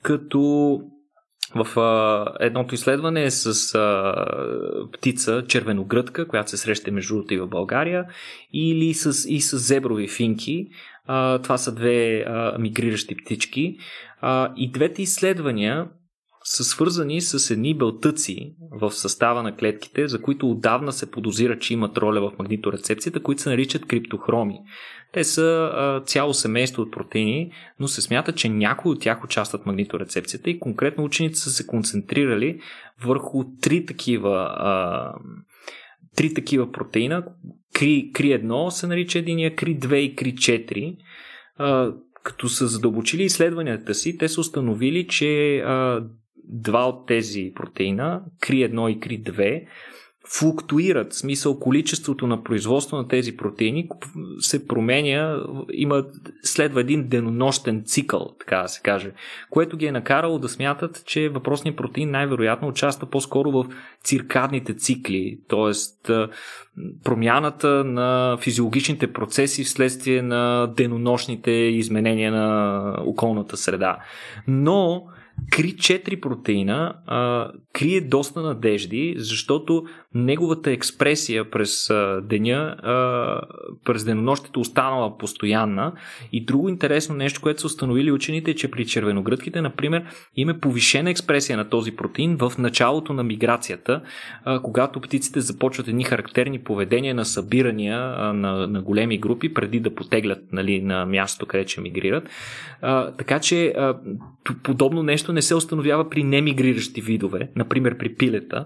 като в а, едното изследване е с а, птица червеногръдка, която се среща между другото и в България, или с, и с зеброви финки. А, това са две а, мигриращи птички. А, и двете изследвания са свързани с едни белтъци в състава на клетките, за които отдавна се подозира, че имат роля в магниторецепцията, които се наричат криптохроми. Те са а, цяло семейство от протеини, но се смята, че някои от тях участват в магниторецепцията и конкретно учените са се концентрирали върху три такива а, три такива протеина. Кри, кри 1 се нарича единия, Кри 2 и Кри 4. А, като са задълбочили изследванията си, те са установили, че а, два от тези протеина, CRI1 и CRI2, флуктуират, в смисъл количеството на производство на тези протеини се променя, има, следва един денонощен цикъл, така да се каже, което ги е накарало да смятат, че въпросният протеин най-вероятно участва по-скоро в циркадните цикли, т.е. промяната на физиологичните процеси вследствие на денонощните изменения на околната среда. Но Кри 4 протеина а, крие доста надежди, защото неговата експресия през деня, през денонощите останала постоянна. И друго интересно нещо, което са установили учените, е, че при червеногръдките, например, има повишена експресия на този протеин в началото на миграцията, когато птиците започват едни характерни поведения на събирания на, на големи групи, преди да потеглят нали, на мястото, където ще мигрират. Така че подобно нещо не се установява при немигриращи видове, например при пилета,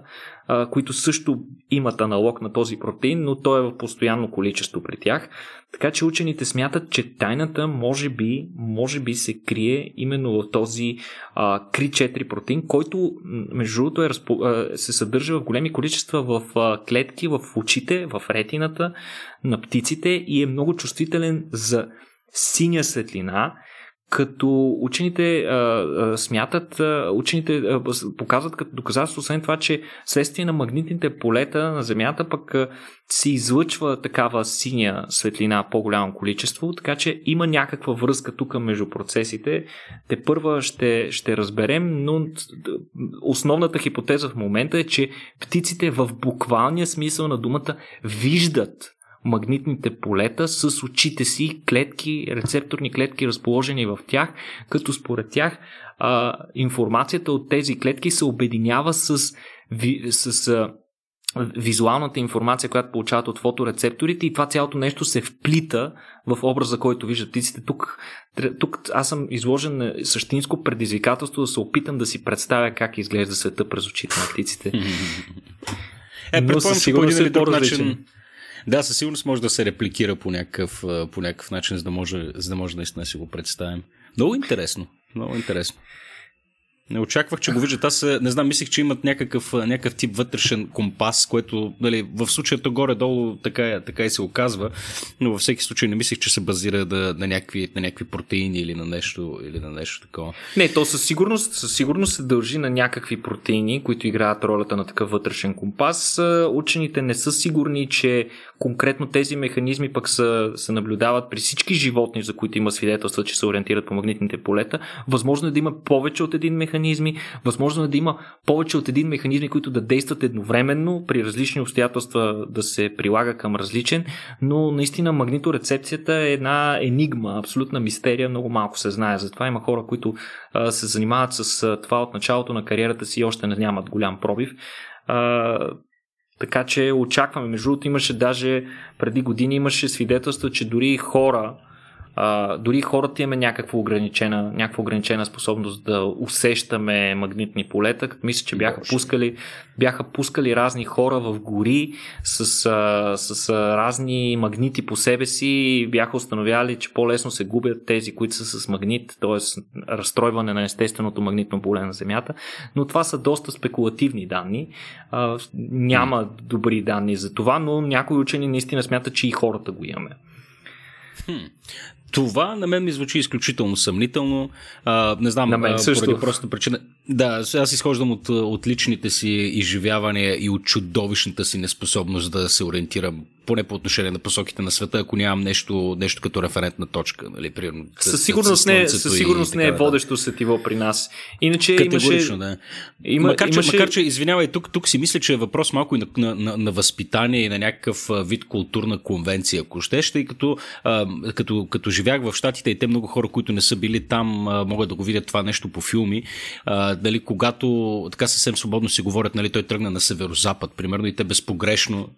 които също имат аналог на този протеин, но той е в постоянно количество при тях. Така че учените смятат, че тайната може би, може би се крие именно в този а, CRI4 протеин, който между другото е, се съдържа в големи количества в клетки, в очите, в ретината на птиците и е много чувствителен за синя светлина като учените а, а, смятат, а, учените а, показват като доказателство, освен това, че следствие на магнитните полета на Земята пък а, се излъчва такава синя светлина по-голямо количество, така че има някаква връзка тук между процесите. Те първа ще, ще разберем, но основната хипотеза в момента е, че птиците в буквалния смисъл на думата виждат магнитните полета с очите си, клетки, рецепторни клетки разположени в тях, като според тях а, информацията от тези клетки се обединява с, ви, с а, визуалната информация, която получават от фоторецепторите и това цялото нещо се вплита в образа, който виждат птиците. Тук, тук аз съм изложен на същинско предизвикателство да се опитам да си представя как изглежда света през очите на птиците. Е, предполагам, че по един или друг начин да, със сигурност може да се репликира по някакъв, по някакъв начин, за да може, за да може наистина да си го представим. Много интересно. Много интересно. Не очаквах, че го виждат. Аз не знам, мислих, че имат някакъв, някакъв тип вътрешен компас, което нали, в случая то горе-долу така, така и се оказва, но във всеки случай не мислих, че се базира да, на, някакви, на някакви протеини или на нещо, или на нещо такова. Не, то със сигурност, със сигурност се дължи на някакви протеини, които играят ролята на такъв вътрешен компас. Учените не са сигурни, че конкретно тези механизми пък са, се наблюдават при всички животни, за които има свидетелства, че се ориентират по магнитните полета. Възможно е да има повече от един механизми, възможно е да има повече от един механизми, които да действат едновременно, при различни обстоятелства да се прилага към различен, но наистина магниторецепцията е една енигма, абсолютна мистерия, много малко се знае. Затова има хора, които се занимават с това от началото на кариерата си и още не нямат голям пробив. Така че очакваме. Между другото имаше даже преди години имаше свидетелство, че дори хора, а, дори хората имаме някаква ограничена, някаква ограничена способност да усещаме магнитни полета, като мисля, че бяха пускали, бяха пускали разни хора в гори с, а, с а, разни магнити по себе си и бяха установяли, че по-лесно се губят тези, които са с магнит, т.е. разстройване на естественото магнитно поле на Земята, но това са доста спекулативни данни. А, няма добри данни за това, но някои учени наистина смятат, че и хората го имаме. Хм. Това на мен ми звучи изключително съмнително. А, не знам, на мен също. поради просто причина. Да, аз изхождам от, от личните си изживявания и от чудовищната си неспособност да се ориентирам поне по отношение на посоките на света, ако нямам нещо, нещо като референтна точка. Нали, примерно, със сигурност, не, със сигурност не е водещо сетиво при нас. Иначе Категорично, имаше... да. Има, макар, имаше... че, макар, че, извинявай, тук, тук си мисля, че е въпрос малко и на, на, на, на възпитание и на някакъв вид културна конвенция, ако щеш, тъй като, а, като, като живях в Штатите и те много хора, които не са били там, могат да го видят това нещо по филми. Дали, когато така съвсем свободно си говорят, нали, той тръгна на северо-запад, примерно, и те безпогрешно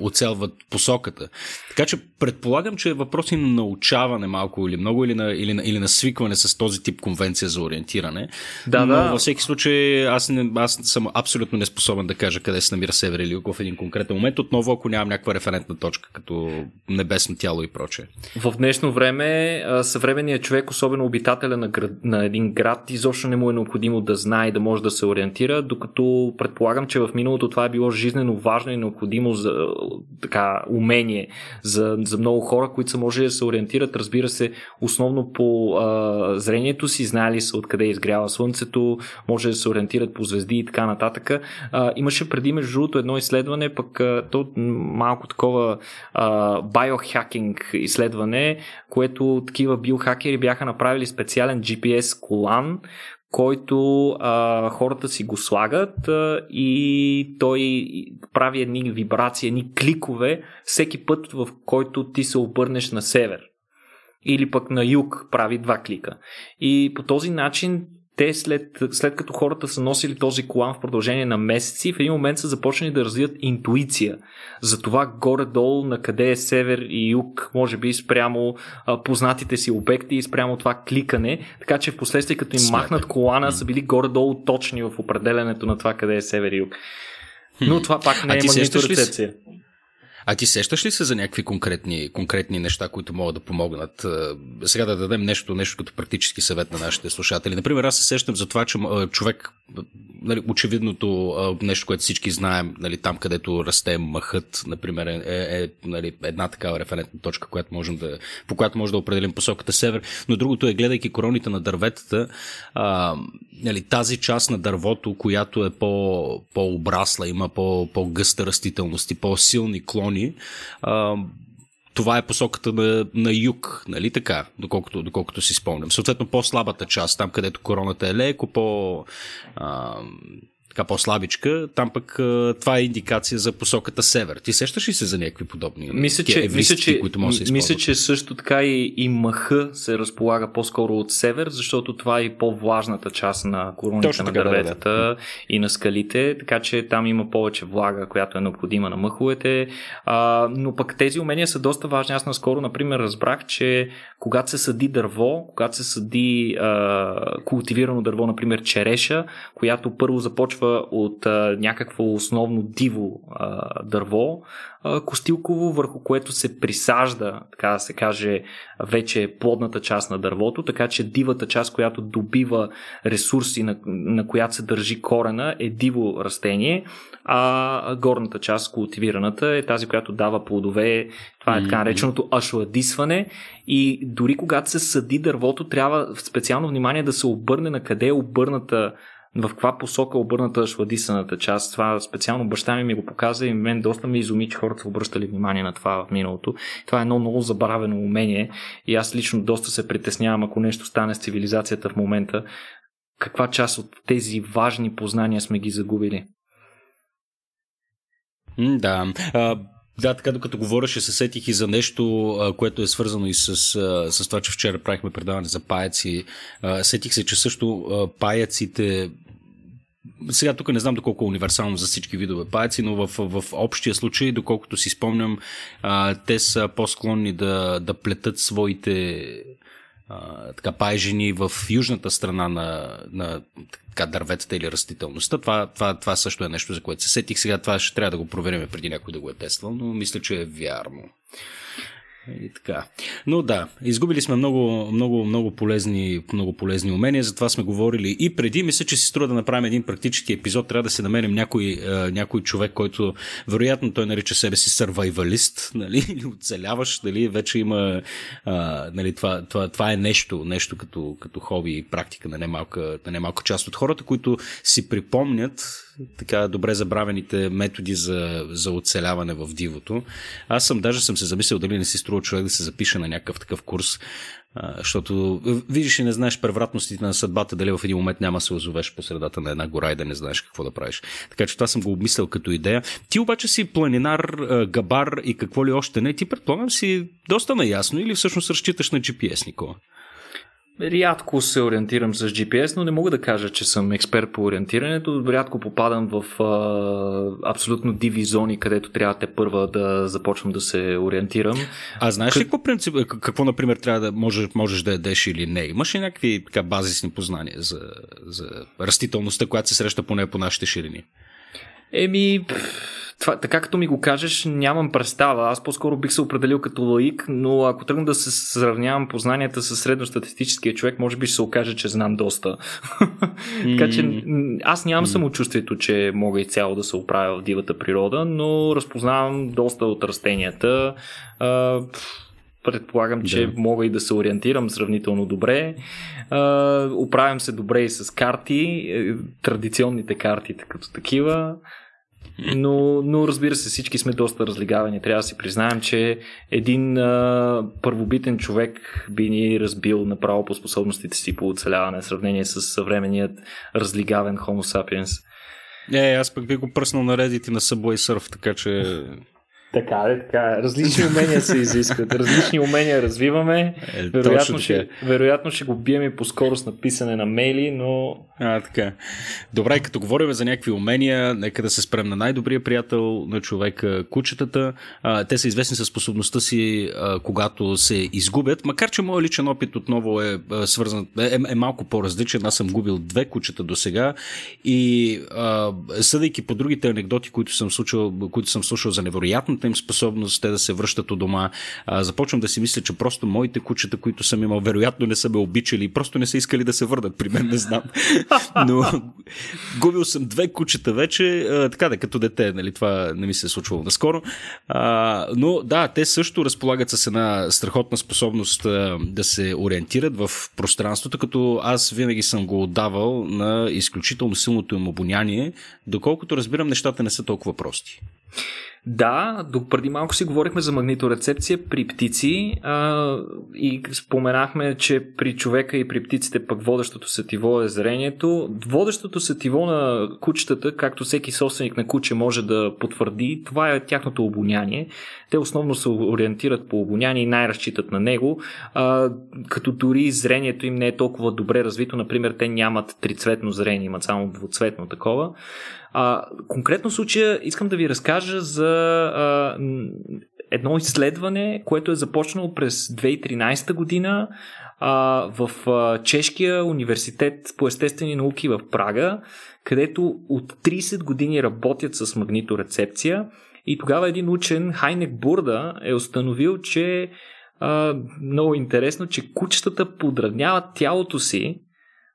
оцелват посоката. Така че предполагам, че е въпрос и на научаване малко или много, или на, или на, или на свикване с този тип конвенция за ориентиране. Да, Но да. във всеки случай аз, не, аз съм абсолютно неспособен да кажа къде се намира север или юг в един конкретен момент, отново ако нямам някаква референтна точка, като небесно тяло и прочее. В днешно време съвременният човек, особено обитателя на, град, на един град, изобщо не му е необходимо да знае и да може да се ориентира, докато предполагам, че в миналото това е било жизнено важно и необходимо за така умение за, за много хора, които са може да се ориентират, разбира се, основно по а, зрението си, знали са откъде изгрява слънцето, може да се ориентират по звезди и така нататък. А, имаше преди, между другото, едно изследване, пък а, то малко такова биохакинг изследване, което такива биохакери бяха направили специален GPS колан, който а, хората си го слагат а, и той прави едни вибрации, едни кликове всеки път, в който ти се обърнеш на север. Или пък на юг прави два клика. И по този начин те след, след като хората са носили този колан в продължение на месеци, в един момент са започнали да развият интуиция. За това горе-долу на къде е север и юг, може би спрямо а, познатите си обекти и спрямо това кликане, така че в последствие като им махнат колана са били горе-долу точни в определенето на това къде е север и юг. Но това пак не е магниторецепция. А ти сещаш ли се за някакви конкретни, конкретни неща, които могат да помогнат? Сега да дадем нещо, нещо като практически съвет на нашите слушатели. Например, аз се сещам за това, че човек, нали, очевидното нещо, което всички знаем, нали, там където расте мъхът, например, е, е нали, една такава референтна точка, която можем да, по която може да определим посоката север. Но другото е, гледайки короните на дърветата, а, нали, тази част на дървото, която е по, по-обрасла, има по, по-гъста растителност и по-силни клони, а, това е посоката на, на юг, нали така, доколкото, доколкото си спомням. Съответно, по-слабата част, там където короната е леко, по... А, така по-слабичка, там пък това е индикация за посоката север. Ти сещаш ли се за някакви подобни мисля, че, мисля, че, които може да се Мисля, че също така и, и мъха се разполага по-скоро от север, защото това е и по-влажната част на короните на дърветата да, да. и на скалите, така че там има повече влага, която е необходима на мъховете. А, но пък тези умения са доста важни. Аз наскоро, например, разбрах, че когато се съди дърво, когато се съди а, култивирано дърво, например череша, която първо започва изготвя от а, някакво основно диво а, дърво, а, костилково, върху което се присажда, така да се каже, вече плодната част на дървото, така че дивата част, която добива ресурси, на, на която се държи корена, е диво растение, а горната част, култивираната, е тази, която дава плодове. Това е така нареченото ашладисване. И дори когато се съди дървото, трябва специално внимание да се обърне на къде е обърната в каква посока обърната шладисаната част. Това специално баща ми ми го показа и мен доста ми изуми, че хората са обръщали внимание на това в миналото. Това е едно много забравено умение и аз лично доста се притеснявам, ако нещо стане с цивилизацията в момента, каква част от тези важни познания сме ги загубили. Да. Да, така докато говореше, се сетих и за нещо, което е свързано и с, с това, че вчера правихме предаване за паяци. Сетих се, че също паяците сега тук не знам доколко е универсално за всички видове паяци, но в, в общия случай, доколкото си спомням, те са по-склонни да, да плетат своите така пайжени в южната страна на, на така, дърветата или растителността. Това, това, това също е нещо, за което се сетих. Сега това ще трябва да го проверим преди някой да го е тествал, но мисля, че е вярно. И така. Но да, изгубили сме много, много, много полезни, много полезни умения, затова сме говорили и преди. Мисля, че си струва да направим един практически епизод. Трябва да се намерим някой, някой човек, който вероятно той нарича себе си сървайвалист, нали, или оцеляваш, нали, вече има, нали, това, това, това е нещо, нещо като, като хоби и практика на немалка, на немалка част от хората, които си припомнят така добре забравените методи за, за оцеляване в дивото. Аз съм даже съм се замислил дали не си струва човек да се запише на някакъв такъв курс, защото видиш и не знаеш превратностите на съдбата, дали в един момент няма се озовеш по средата на една гора и да не знаеш какво да правиш. Така че това съм го обмислял като идея. Ти обаче си планинар, габар и какво ли още не. Ти предполагам си доста наясно или всъщност разчиташ на GPS, Никола? Рядко се ориентирам с GPS, но не мога да кажа, че съм експерт по ориентирането. Рядко попадам в а, абсолютно диви зони, където трябва те първа да започвам да се ориентирам. А знаеш ли какво, принцип, какво например, трябва да можеш, можеш да ядеш или не? Имаш ли някакви така, базисни познания за, за растителността, която се среща поне по нашите ширини? Еми, това, така като ми го кажеш, нямам представа. Аз по-скоро бих се определил като лаик, но ако тръгна да се сравнявам познанията с средностатистическия човек, може би ще се окаже, че знам доста. така че аз нямам самочувствието, че мога и цяло да се оправя в дивата природа, но разпознавам доста от растенията. Предполагам, че да. мога и да се ориентирам сравнително добре. оправям се добре и с карти, е, традиционните карти като такива. Но, но разбира се, всички сме доста разлигавани. Трябва да си признаем, че един а, първобитен човек би ни разбил направо по способностите си по оцеляване в сравнение с съвременният разлигавен Homo sapiens. Не, аз пък би го пръснал на Reddit и на Subway Surf, така че така е, така е. Различни умения се изискват. Различни умения развиваме. Е, вероятно, ще, вероятно ще го бием и по скорост на писане на мейли, но... А, така. Добре, като говорим за някакви умения, нека да се спрем на най-добрия приятел на човека, кучетата. А, те са известни със способността си, а, когато се изгубят, макар че моят личен опит отново е а, свързан, е, е малко по-различен. Аз съм губил две кучета до сега и а, съдейки по другите анекдоти, които съм слушал, които съм слушал за невероятно невероятната им способност те да се връщат у дома. А, започвам да си мисля, че просто моите кучета, които съм имал, вероятно не са ме обичали и просто не са искали да се върнат при мен, не знам. Но губил съм две кучета вече, а, така да, като дете, нали, това не ми се е случвало наскоро. А, но да, те също разполагат с една страхотна способност а, да се ориентират в пространството, като аз винаги съм го отдавал на изключително силното им обоняние, доколкото разбирам, нещата не са толкова прости. Да, до преди малко си говорихме за магниторецепция при птици а, и споменахме, че при човека и при птиците пък водещото сетиво е зрението. Водещото сетиво на кучетата, както всеки собственик на куче може да потвърди, това е тяхното обоняние. Те основно се ориентират по обоняние и най-разчитат на него, а, като дори зрението им не е толкова добре развито. Например, те нямат трицветно зрение, имат само двуцветно такова. А, конкретно случая искам да ви разкажа за а, едно изследване, което е започнало през 2013 година а, в а, Чешкия университет по естествени науки в Прага, където от 30 години работят с магниторецепция. И тогава един учен, Хайнек Бурда, е установил, че а, много интересно, че кучетата подравняват тялото си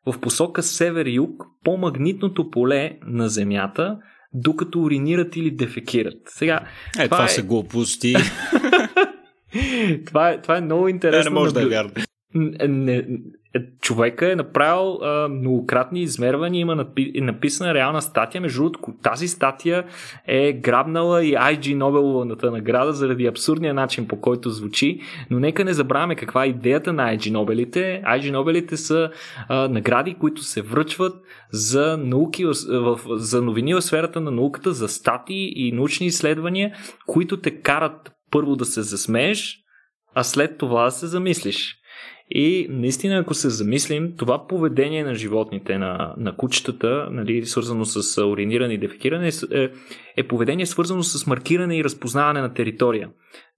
в посока север-юг по магнитното поле на Земята, докато уринират или дефекират. Сега, е, това, това е... са глупости. това, е, това е много интересно. Не, не може да е вярно. Не, човека е направил а, многократни измервания, има напи, написана реална статия. Между другото, тази статия е грабнала и IG Нобеловата награда заради абсурдния начин по който звучи, но нека не забравяме каква е идеята на IG Нобелите. IG Нобелите са а, награди, които се връчват за науки, в, за новини в сферата на науката, за статии и научни изследвания, които те карат първо да се засмееш, а след това да се замислиш. И наистина, ако се замислим, това поведение на животните, на, на кучетата, нали, свързано с уриниране и дефекиране, е, е поведение свързано с маркиране и разпознаване на територия.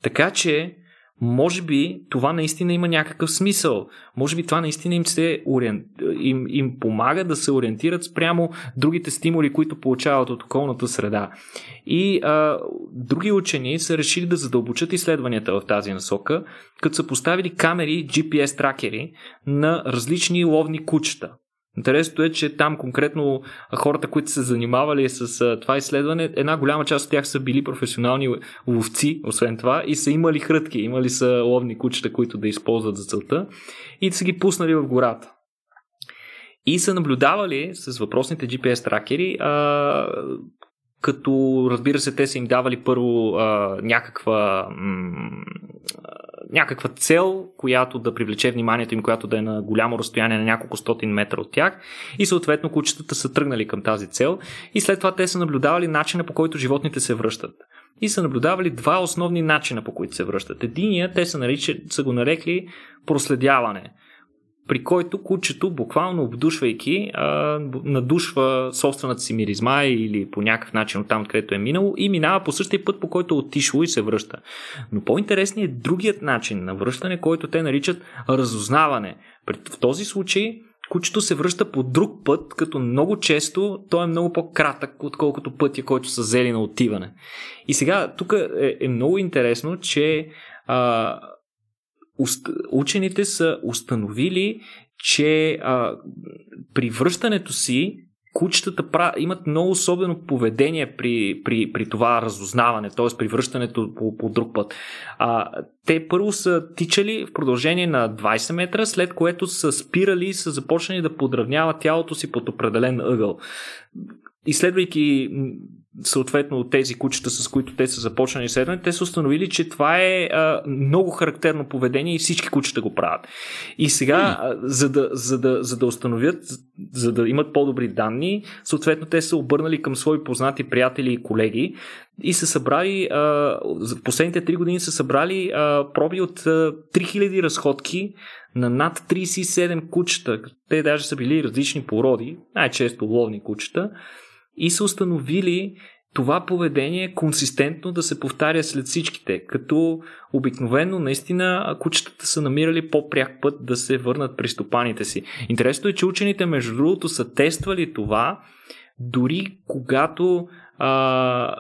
Така че може би това наистина има някакъв смисъл. Може би това наистина им, се ориен... им, им помага да се ориентират спрямо другите стимули, които получават от околната среда. И а, други учени са решили да задълбочат изследванията в тази насока, като са поставили камери, GPS тракери на различни ловни кучета. Интересното е, че там конкретно хората, които са занимавали с това изследване, една голяма част от тях са били професионални ловци, освен това, и са имали хрътки, имали са ловни кучета, които да използват за целта и са ги пуснали в гората. И са наблюдавали с въпросните GPS тракери, а, като разбира се, те са им давали първо а, някаква м- някаква цел, която да привлече вниманието им, която да е на голямо разстояние на няколко стотин метра от тях и съответно кучетата са тръгнали към тази цел и след това те са наблюдавали начина по който животните се връщат. И са наблюдавали два основни начина по които се връщат. Единия те са, нарича, са го нарекли проследяване – при който кучето, буквално обдушвайки, а, надушва собствената си миризма или по някакъв начин от там, където е минало и минава по същия път, по който е отишло и се връща. Но по-интересният е другият начин на връщане, който те наричат разузнаване. В този случай кучето се връща по друг път, като много често той е много по-кратък, отколкото пътя, който са взели на отиване. И сега, тук е, е много интересно, че а, учените са установили, че а, при връщането си кучетата имат много особено поведение при, при, при това разузнаване, т.е. при връщането по, по друг път. А, те първо са тичали в продължение на 20 метра, след което са спирали и са започнали да подравняват тялото си под определен ъгъл. Изследвайки съответно тези кучета, с които те са започнали изследване, те са установили, че това е а, много характерно поведение и всички кучета го правят. И сега, а, за, да, за, да, за да установят, за да имат по-добри данни, съответно те са обърнали към свои познати приятели и колеги и са събрали, а, последните 3 години са събрали а, проби от а, 3000 разходки на над 37 кучета. Те даже са били различни породи, най-често ловни кучета и са установили това поведение консистентно да се повтаря след всичките, като обикновено наистина кучетата са намирали по-пряк път да се върнат при стопаните си. Интересно е, че учените между другото са тествали това, дори когато а,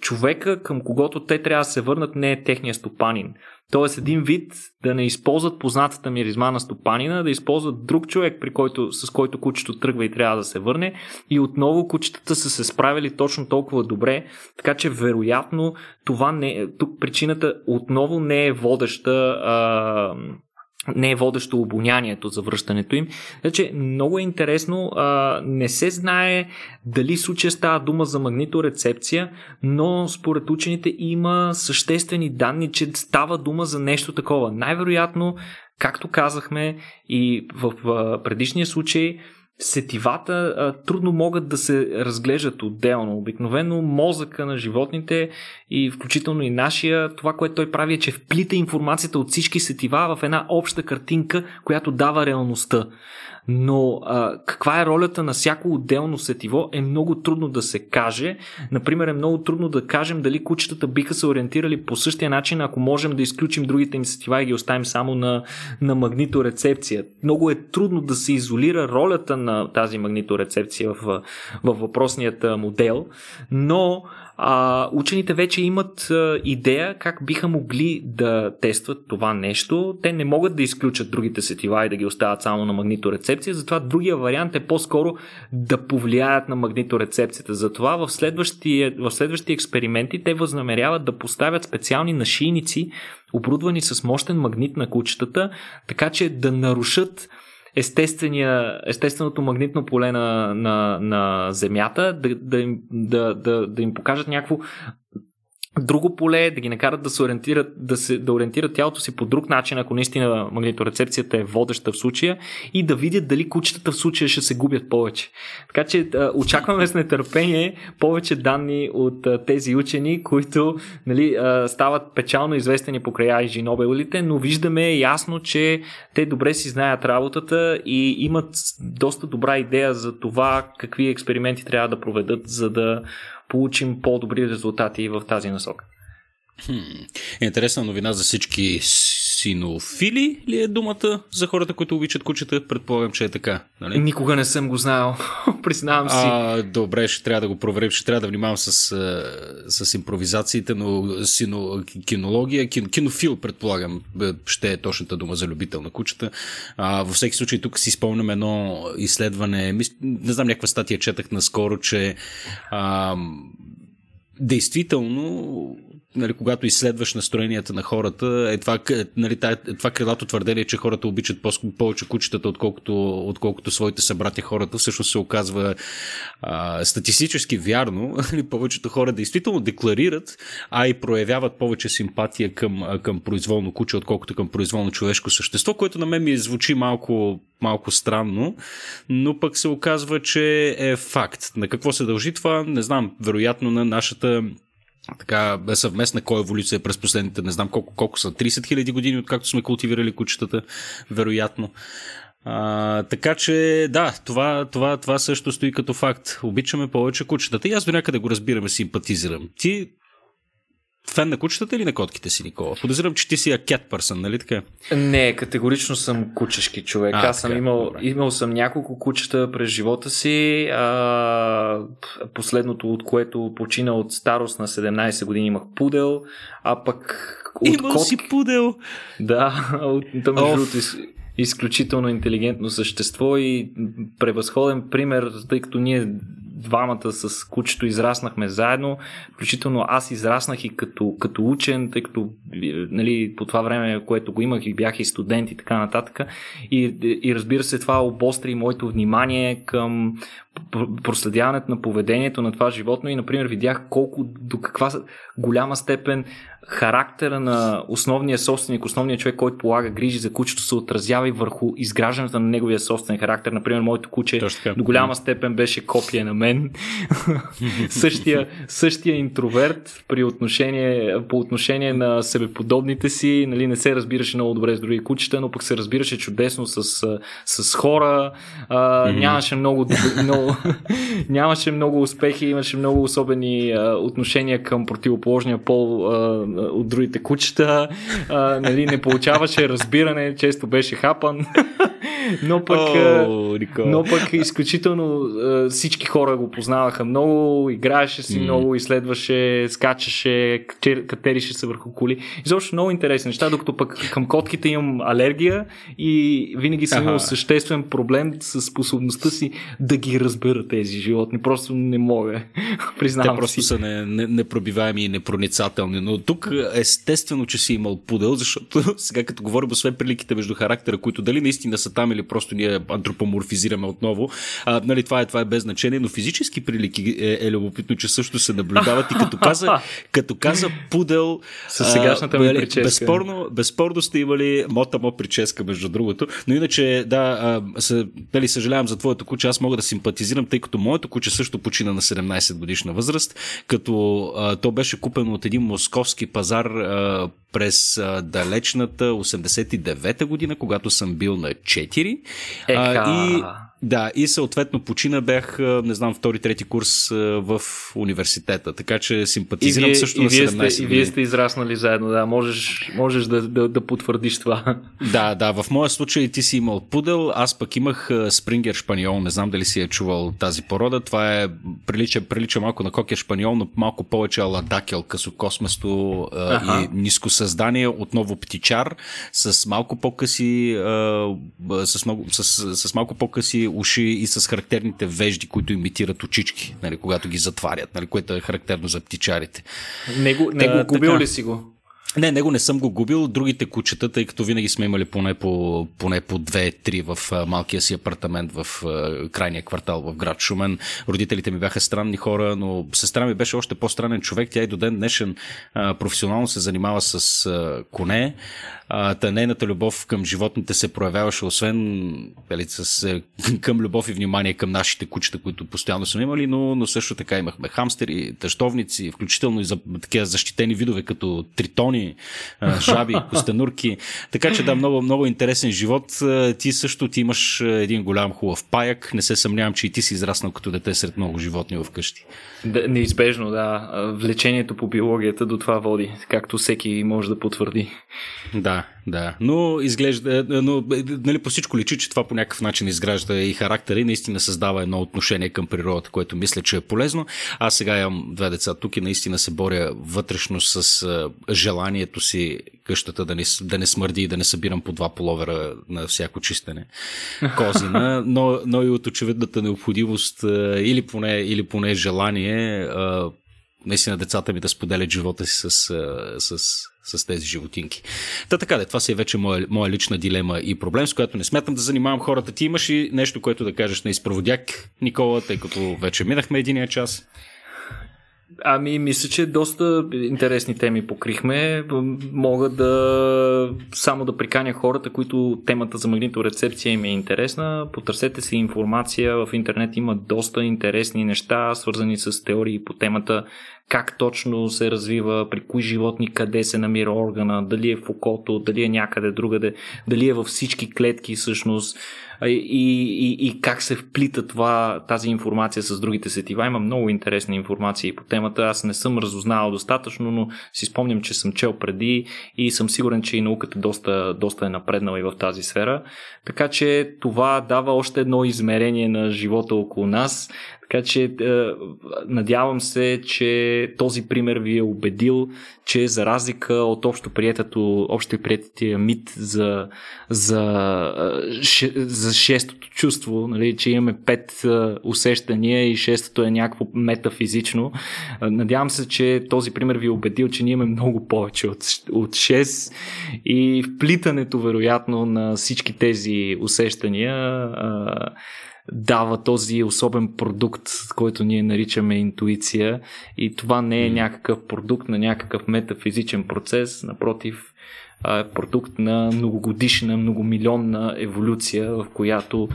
човека, към когото те трябва да се върнат, не е техния стопанин. Тоест един вид да не използват познатата миризма на стопанина, да използват друг човек, при който, с който кучето тръгва и трябва да се върне. И отново кучетата са се справили точно толкова добре, така че вероятно това не е, тук причината отново не е водеща а, не е водещо обонянието за връщането им. Значи, много е интересно, а, не се знае дали случая става дума за магниторецепция, но според учените има съществени данни, че става дума за нещо такова. Най-вероятно, както казахме и в предишния случай, сетивата а, трудно могат да се разглеждат отделно. Обикновено мозъка на животните и включително и нашия, това, което той прави е, че вплита информацията от всички сетива в една обща картинка, която дава реалността. Но а, каква е ролята на всяко отделно сетиво е много трудно да се каже. Например, е много трудно да кажем дали кучетата биха се ориентирали по същия начин, ако можем да изключим другите им сетива и ги оставим само на, на магниторецепция. Много е трудно да се изолира ролята на тази магниторецепция в, в въпросният модел, но а, учените вече имат а, идея как биха могли да тестват това нещо. Те не могат да изключат другите сетива и да ги оставят само на магниторецепция, затова другия вариант е по-скоро да повлияят на магниторецепцията. Затова в следващи, в следващи експерименти те възнамеряват да поставят специални нашийници, оборудвани с мощен магнит на кучетата, така че да нарушат естественото магнитно поле на, на, на Земята, да, да, им, да, да, да им покажат някакво друго поле, да ги накарат да се ориентират, да, се, да ориентират тялото си по друг начин, ако наистина магниторецепцията е водеща в случая, и да видят дали кучетата в случая ще се губят повече. Така че очакваме с нетърпение повече данни от тези учени, които нали, стават печално известени покрай IG Нобелите, но виждаме ясно, че те добре си знаят работата и имат доста добра идея за това какви експерименти трябва да проведат, за да получим по-добри резултати в тази насока. Хм. Интересна новина за всички синофили ли е думата за хората, които обичат кучета? Предполагам, че е така. Нали? Никога не съм го знал. Признавам си. А, добре, ще трябва да го проверим. Ще трябва да внимавам с, с импровизациите, но сино, кинология, кин, кинофил, предполагам, ще е точната дума за любител на кучета. А, във всеки случай, тук си спомням едно изследване. Не знам, някаква статия четах наскоро, че а, действително нали, когато изследваш настроенията на хората, е това, нали, това крилато твърдение, че хората обичат повече кучетата, отколкото, отколкото своите събратя хората, всъщност се оказва а, статистически вярно. Нали, повечето хора действително декларират, а и проявяват повече симпатия към, към произволно куче, отколкото към произволно човешко същество, което на мен ми звучи малко, малко странно, но пък се оказва, че е факт. На какво се дължи това? Не знам. Вероятно на нашата така съвместна коеволюция през последните, не знам колко, колко са, 30 хиляди години, откакто сме култивирали кучетата, вероятно. А, така че, да, това, това, това също стои като факт. Обичаме повече кучетата. И аз до някъде го разбираме, симпатизирам. Ти фен на кучетата или на котките си, Никола? Подозирам, че ти си cat person, нали така? Не, категорично съм кучешки човек. А, Аз съм така, имал, имал съм няколко кучета през живота си. А, последното, от което почина от старост на 17 години, имах пудел, а пък от Имал котки... си пудел! Да, от, между другото, изключително интелигентно същество и превъзходен пример, тъй като ние двамата с кучето израснахме заедно, включително аз израснах и като, като учен, тъй като нали, по това време, което го имах и бях и студент и така нататък. И, и разбира се, това обостри моето внимание към проследяването на поведението на това животно и, например, видях колко, до каква голяма степен характера на основния собственик, основния човек, който полага грижи за кучето, се отразява и върху изграждането на неговия собствен характер. Например, моето куче до голяма степен беше копия на мен. същия, същия интроверт при отношение, по отношение на себеподобните си, нали, не се разбираше много добре с други кучета, но пък се разбираше чудесно с, с хора. А, нямаше много, много нямаше много успехи, имаше много особени а, отношения към противоположния пол а, от другите кучета, а, нали, не получаваше разбиране, често беше хапан. но пък, oh, но пък изключително всички хора го познаваха много, играеше си mm. много, изследваше, скачаше, катерише се върху коли. Изобщо много интересни неща, докато пък към котките имам алергия и винаги съм имал съществен проблем с способността си да ги разбера тези животни. Просто не мога. Признавам Те просто си. са не, не, непробиваеми и непроницателни. Но тук естествено, че си имал пудел, защото сега като говорим освен приликите между характера, които дали наистина са там или просто ние антропоморфизираме отново, а, нали, това, е, това е без значение, но физически прилики е, е любопитно, че също се наблюдават и като каза, като каза пудел с сегашната ми нали, прическа. Безспорно, безспорно сте имали мота мо прическа, между другото, но иначе да, се, дали, съжалявам за твоето куче, аз мога да симпатизирам симпатизирам, тъй като моето куче също почина на 17 годишна възраст, като а, то беше купено от един московски пазар а, през а, далечната 89-та година, когато съм бил на 4. Ека... А, и да, и съответно почина бях, не знам, втори, трети курс в университета, така че симпатизирам вие, също и на 17 сте. И вие сте израснали заедно, да, можеш, можеш да, да, да потвърдиш това. Да, да, в моя случай ти си имал пудел, аз пък имах спрингер шпаниол, не знам дали си е чувал тази порода, това е, прилича, прилича малко на кокер шпаниол, но малко повече аладакел, късокосместо ага. и ниско създание, отново птичар, с малко по-къси, с, много, с, с малко по-къси уши и с характерните вежди, които имитират очички, нали, когато ги затварят, нали, което е характерно за птичарите. Него, него губил така, ли си го? Не, него не съм го губил. Другите кучета, тъй като винаги сме имали поне по, поне по две-три в малкия си апартамент в крайния квартал в град Шумен. Родителите ми бяха странни хора, но сестра ми беше още по-странен човек. Тя и до ден днешен професионално се занимава с коне. Та нейната любов към животните се проявяваше освен дали, с, към любов и внимание към нашите кучета, които постоянно сме имали, но, но също така имахме хамстери, тъщовници, включително и за такива защитени видове, като тритони, жаби, костенурки. Така че да, много, много интересен живот. Ти също ти имаш един голям хубав паяк. Не се съмнявам, че и ти си израснал като дете сред много животни вкъщи. Да, неизбежно, да. Влечението по биологията до това води, както всеки може да потвърди. Да, да. Но изглежда, но нали, по всичко личи, че това по някакъв начин изгражда и характера и наистина създава едно отношение към природата, което мисля, че е полезно. Аз сега имам две деца тук и наистина се боря вътрешно с желанието си къщата да не, да не смърди и да не събирам по два половера на всяко чистене козина, но, но и от очевидната необходимост или поне, или поне желание наистина децата ми да споделят живота си с, с, с тези животинки. Та така да, това си е вече моя, моя лична дилема и проблем, с която не смятам да занимавам хората. Ти имаш и нещо, което да кажеш на изпроводяк, Никола, тъй като вече минахме единия час. Ами, мисля, че доста интересни теми покрихме. Мога да само да приканя хората, които темата за магниторецепция им е интересна. Потърсете си информация. В интернет има доста интересни неща, свързани с теории по темата как точно се развива, при кои животни, къде се намира органа, дали е в окото, дали е някъде другаде, дали е във всички клетки всъщност и, и, и как се вплита това, тази информация с другите сетива. Има много интересни информации по темата. Аз не съм разузнавал достатъчно, но си спомням, че съм чел преди и съм сигурен, че и науката доста, доста е напреднала и в тази сфера. Така че това дава още едно измерение на живота около нас. Така че е, надявам се, че този пример ви е убедил, че за разлика от общо приетото, общо приетия мит за, за, е, за шестото чувство, нали, че имаме пет е, усещания и шестото е някакво метафизично, надявам се, че този пример ви е убедил, че ние имаме много повече от, от 6 и вплитането вероятно на всички тези усещания дава този особен продукт, който ние наричаме интуиция. И това не е някакъв продукт на някакъв метафизичен процес, напротив, е продукт на многогодишна, многомилионна еволюция, в която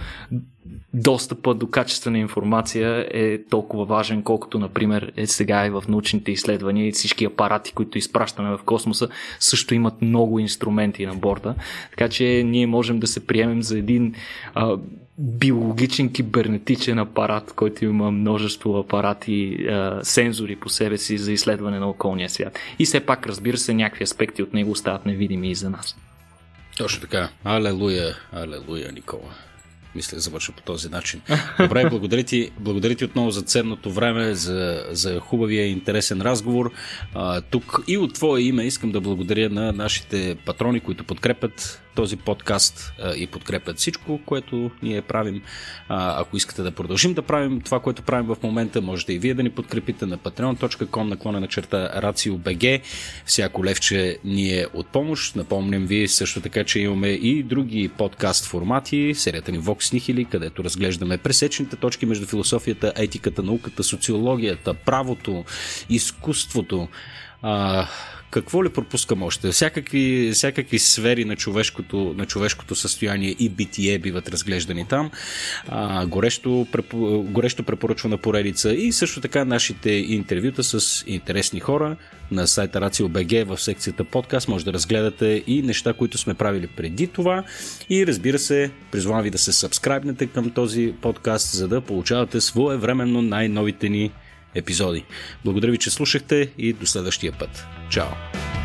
достъпа до качествена информация е толкова важен, колкото, например, е сега и в научните изследвания и всички апарати, които изпращаме в космоса, също имат много инструменти на борда. Така че ние можем да се приемем за един а, биологичен кибернетичен апарат, който има множество апарати, а, сензори по себе си за изследване на околния свят. И все пак, разбира се, някакви аспекти от него стават невидими и за нас. Точно така. Алелуя, алелуя, Никола мисля, завърша по този начин. Добре, благодаря ти, благодаря ти отново за ценното време, за, за хубавия и интересен разговор. А, тук и от твое име искам да благодаря на нашите патрони, които подкрепят този подкаст и подкрепят всичко, което ние правим. Ако искате да продължим да правим това, което правим в момента, можете и вие да ни подкрепите на patreon.com наклона на черта RACIO.BG. Всяко левче ни е от помощ. Напомням ви също така, че имаме и други подкаст формати, серията ни Vox Nihili, където разглеждаме пресечните точки между философията, етиката, науката, социологията, правото, изкуството, а, Какво ли пропускам още? Всякакви, всякакви сфери на човешкото, на човешкото състояние и битие биват разглеждани там. А, горещо, препо, горещо препоръчвана поредица и също така нашите интервюта с интересни хора на сайта RACIO.BG в секцията подкаст. Може да разгледате и неща, които сме правили преди това. И разбира се, призвавам ви да се сабскрайбнете към този подкаст, за да получавате своевременно най-новите ни епизоди. Благодаря ви, че слушахте и до следващия път. Чао!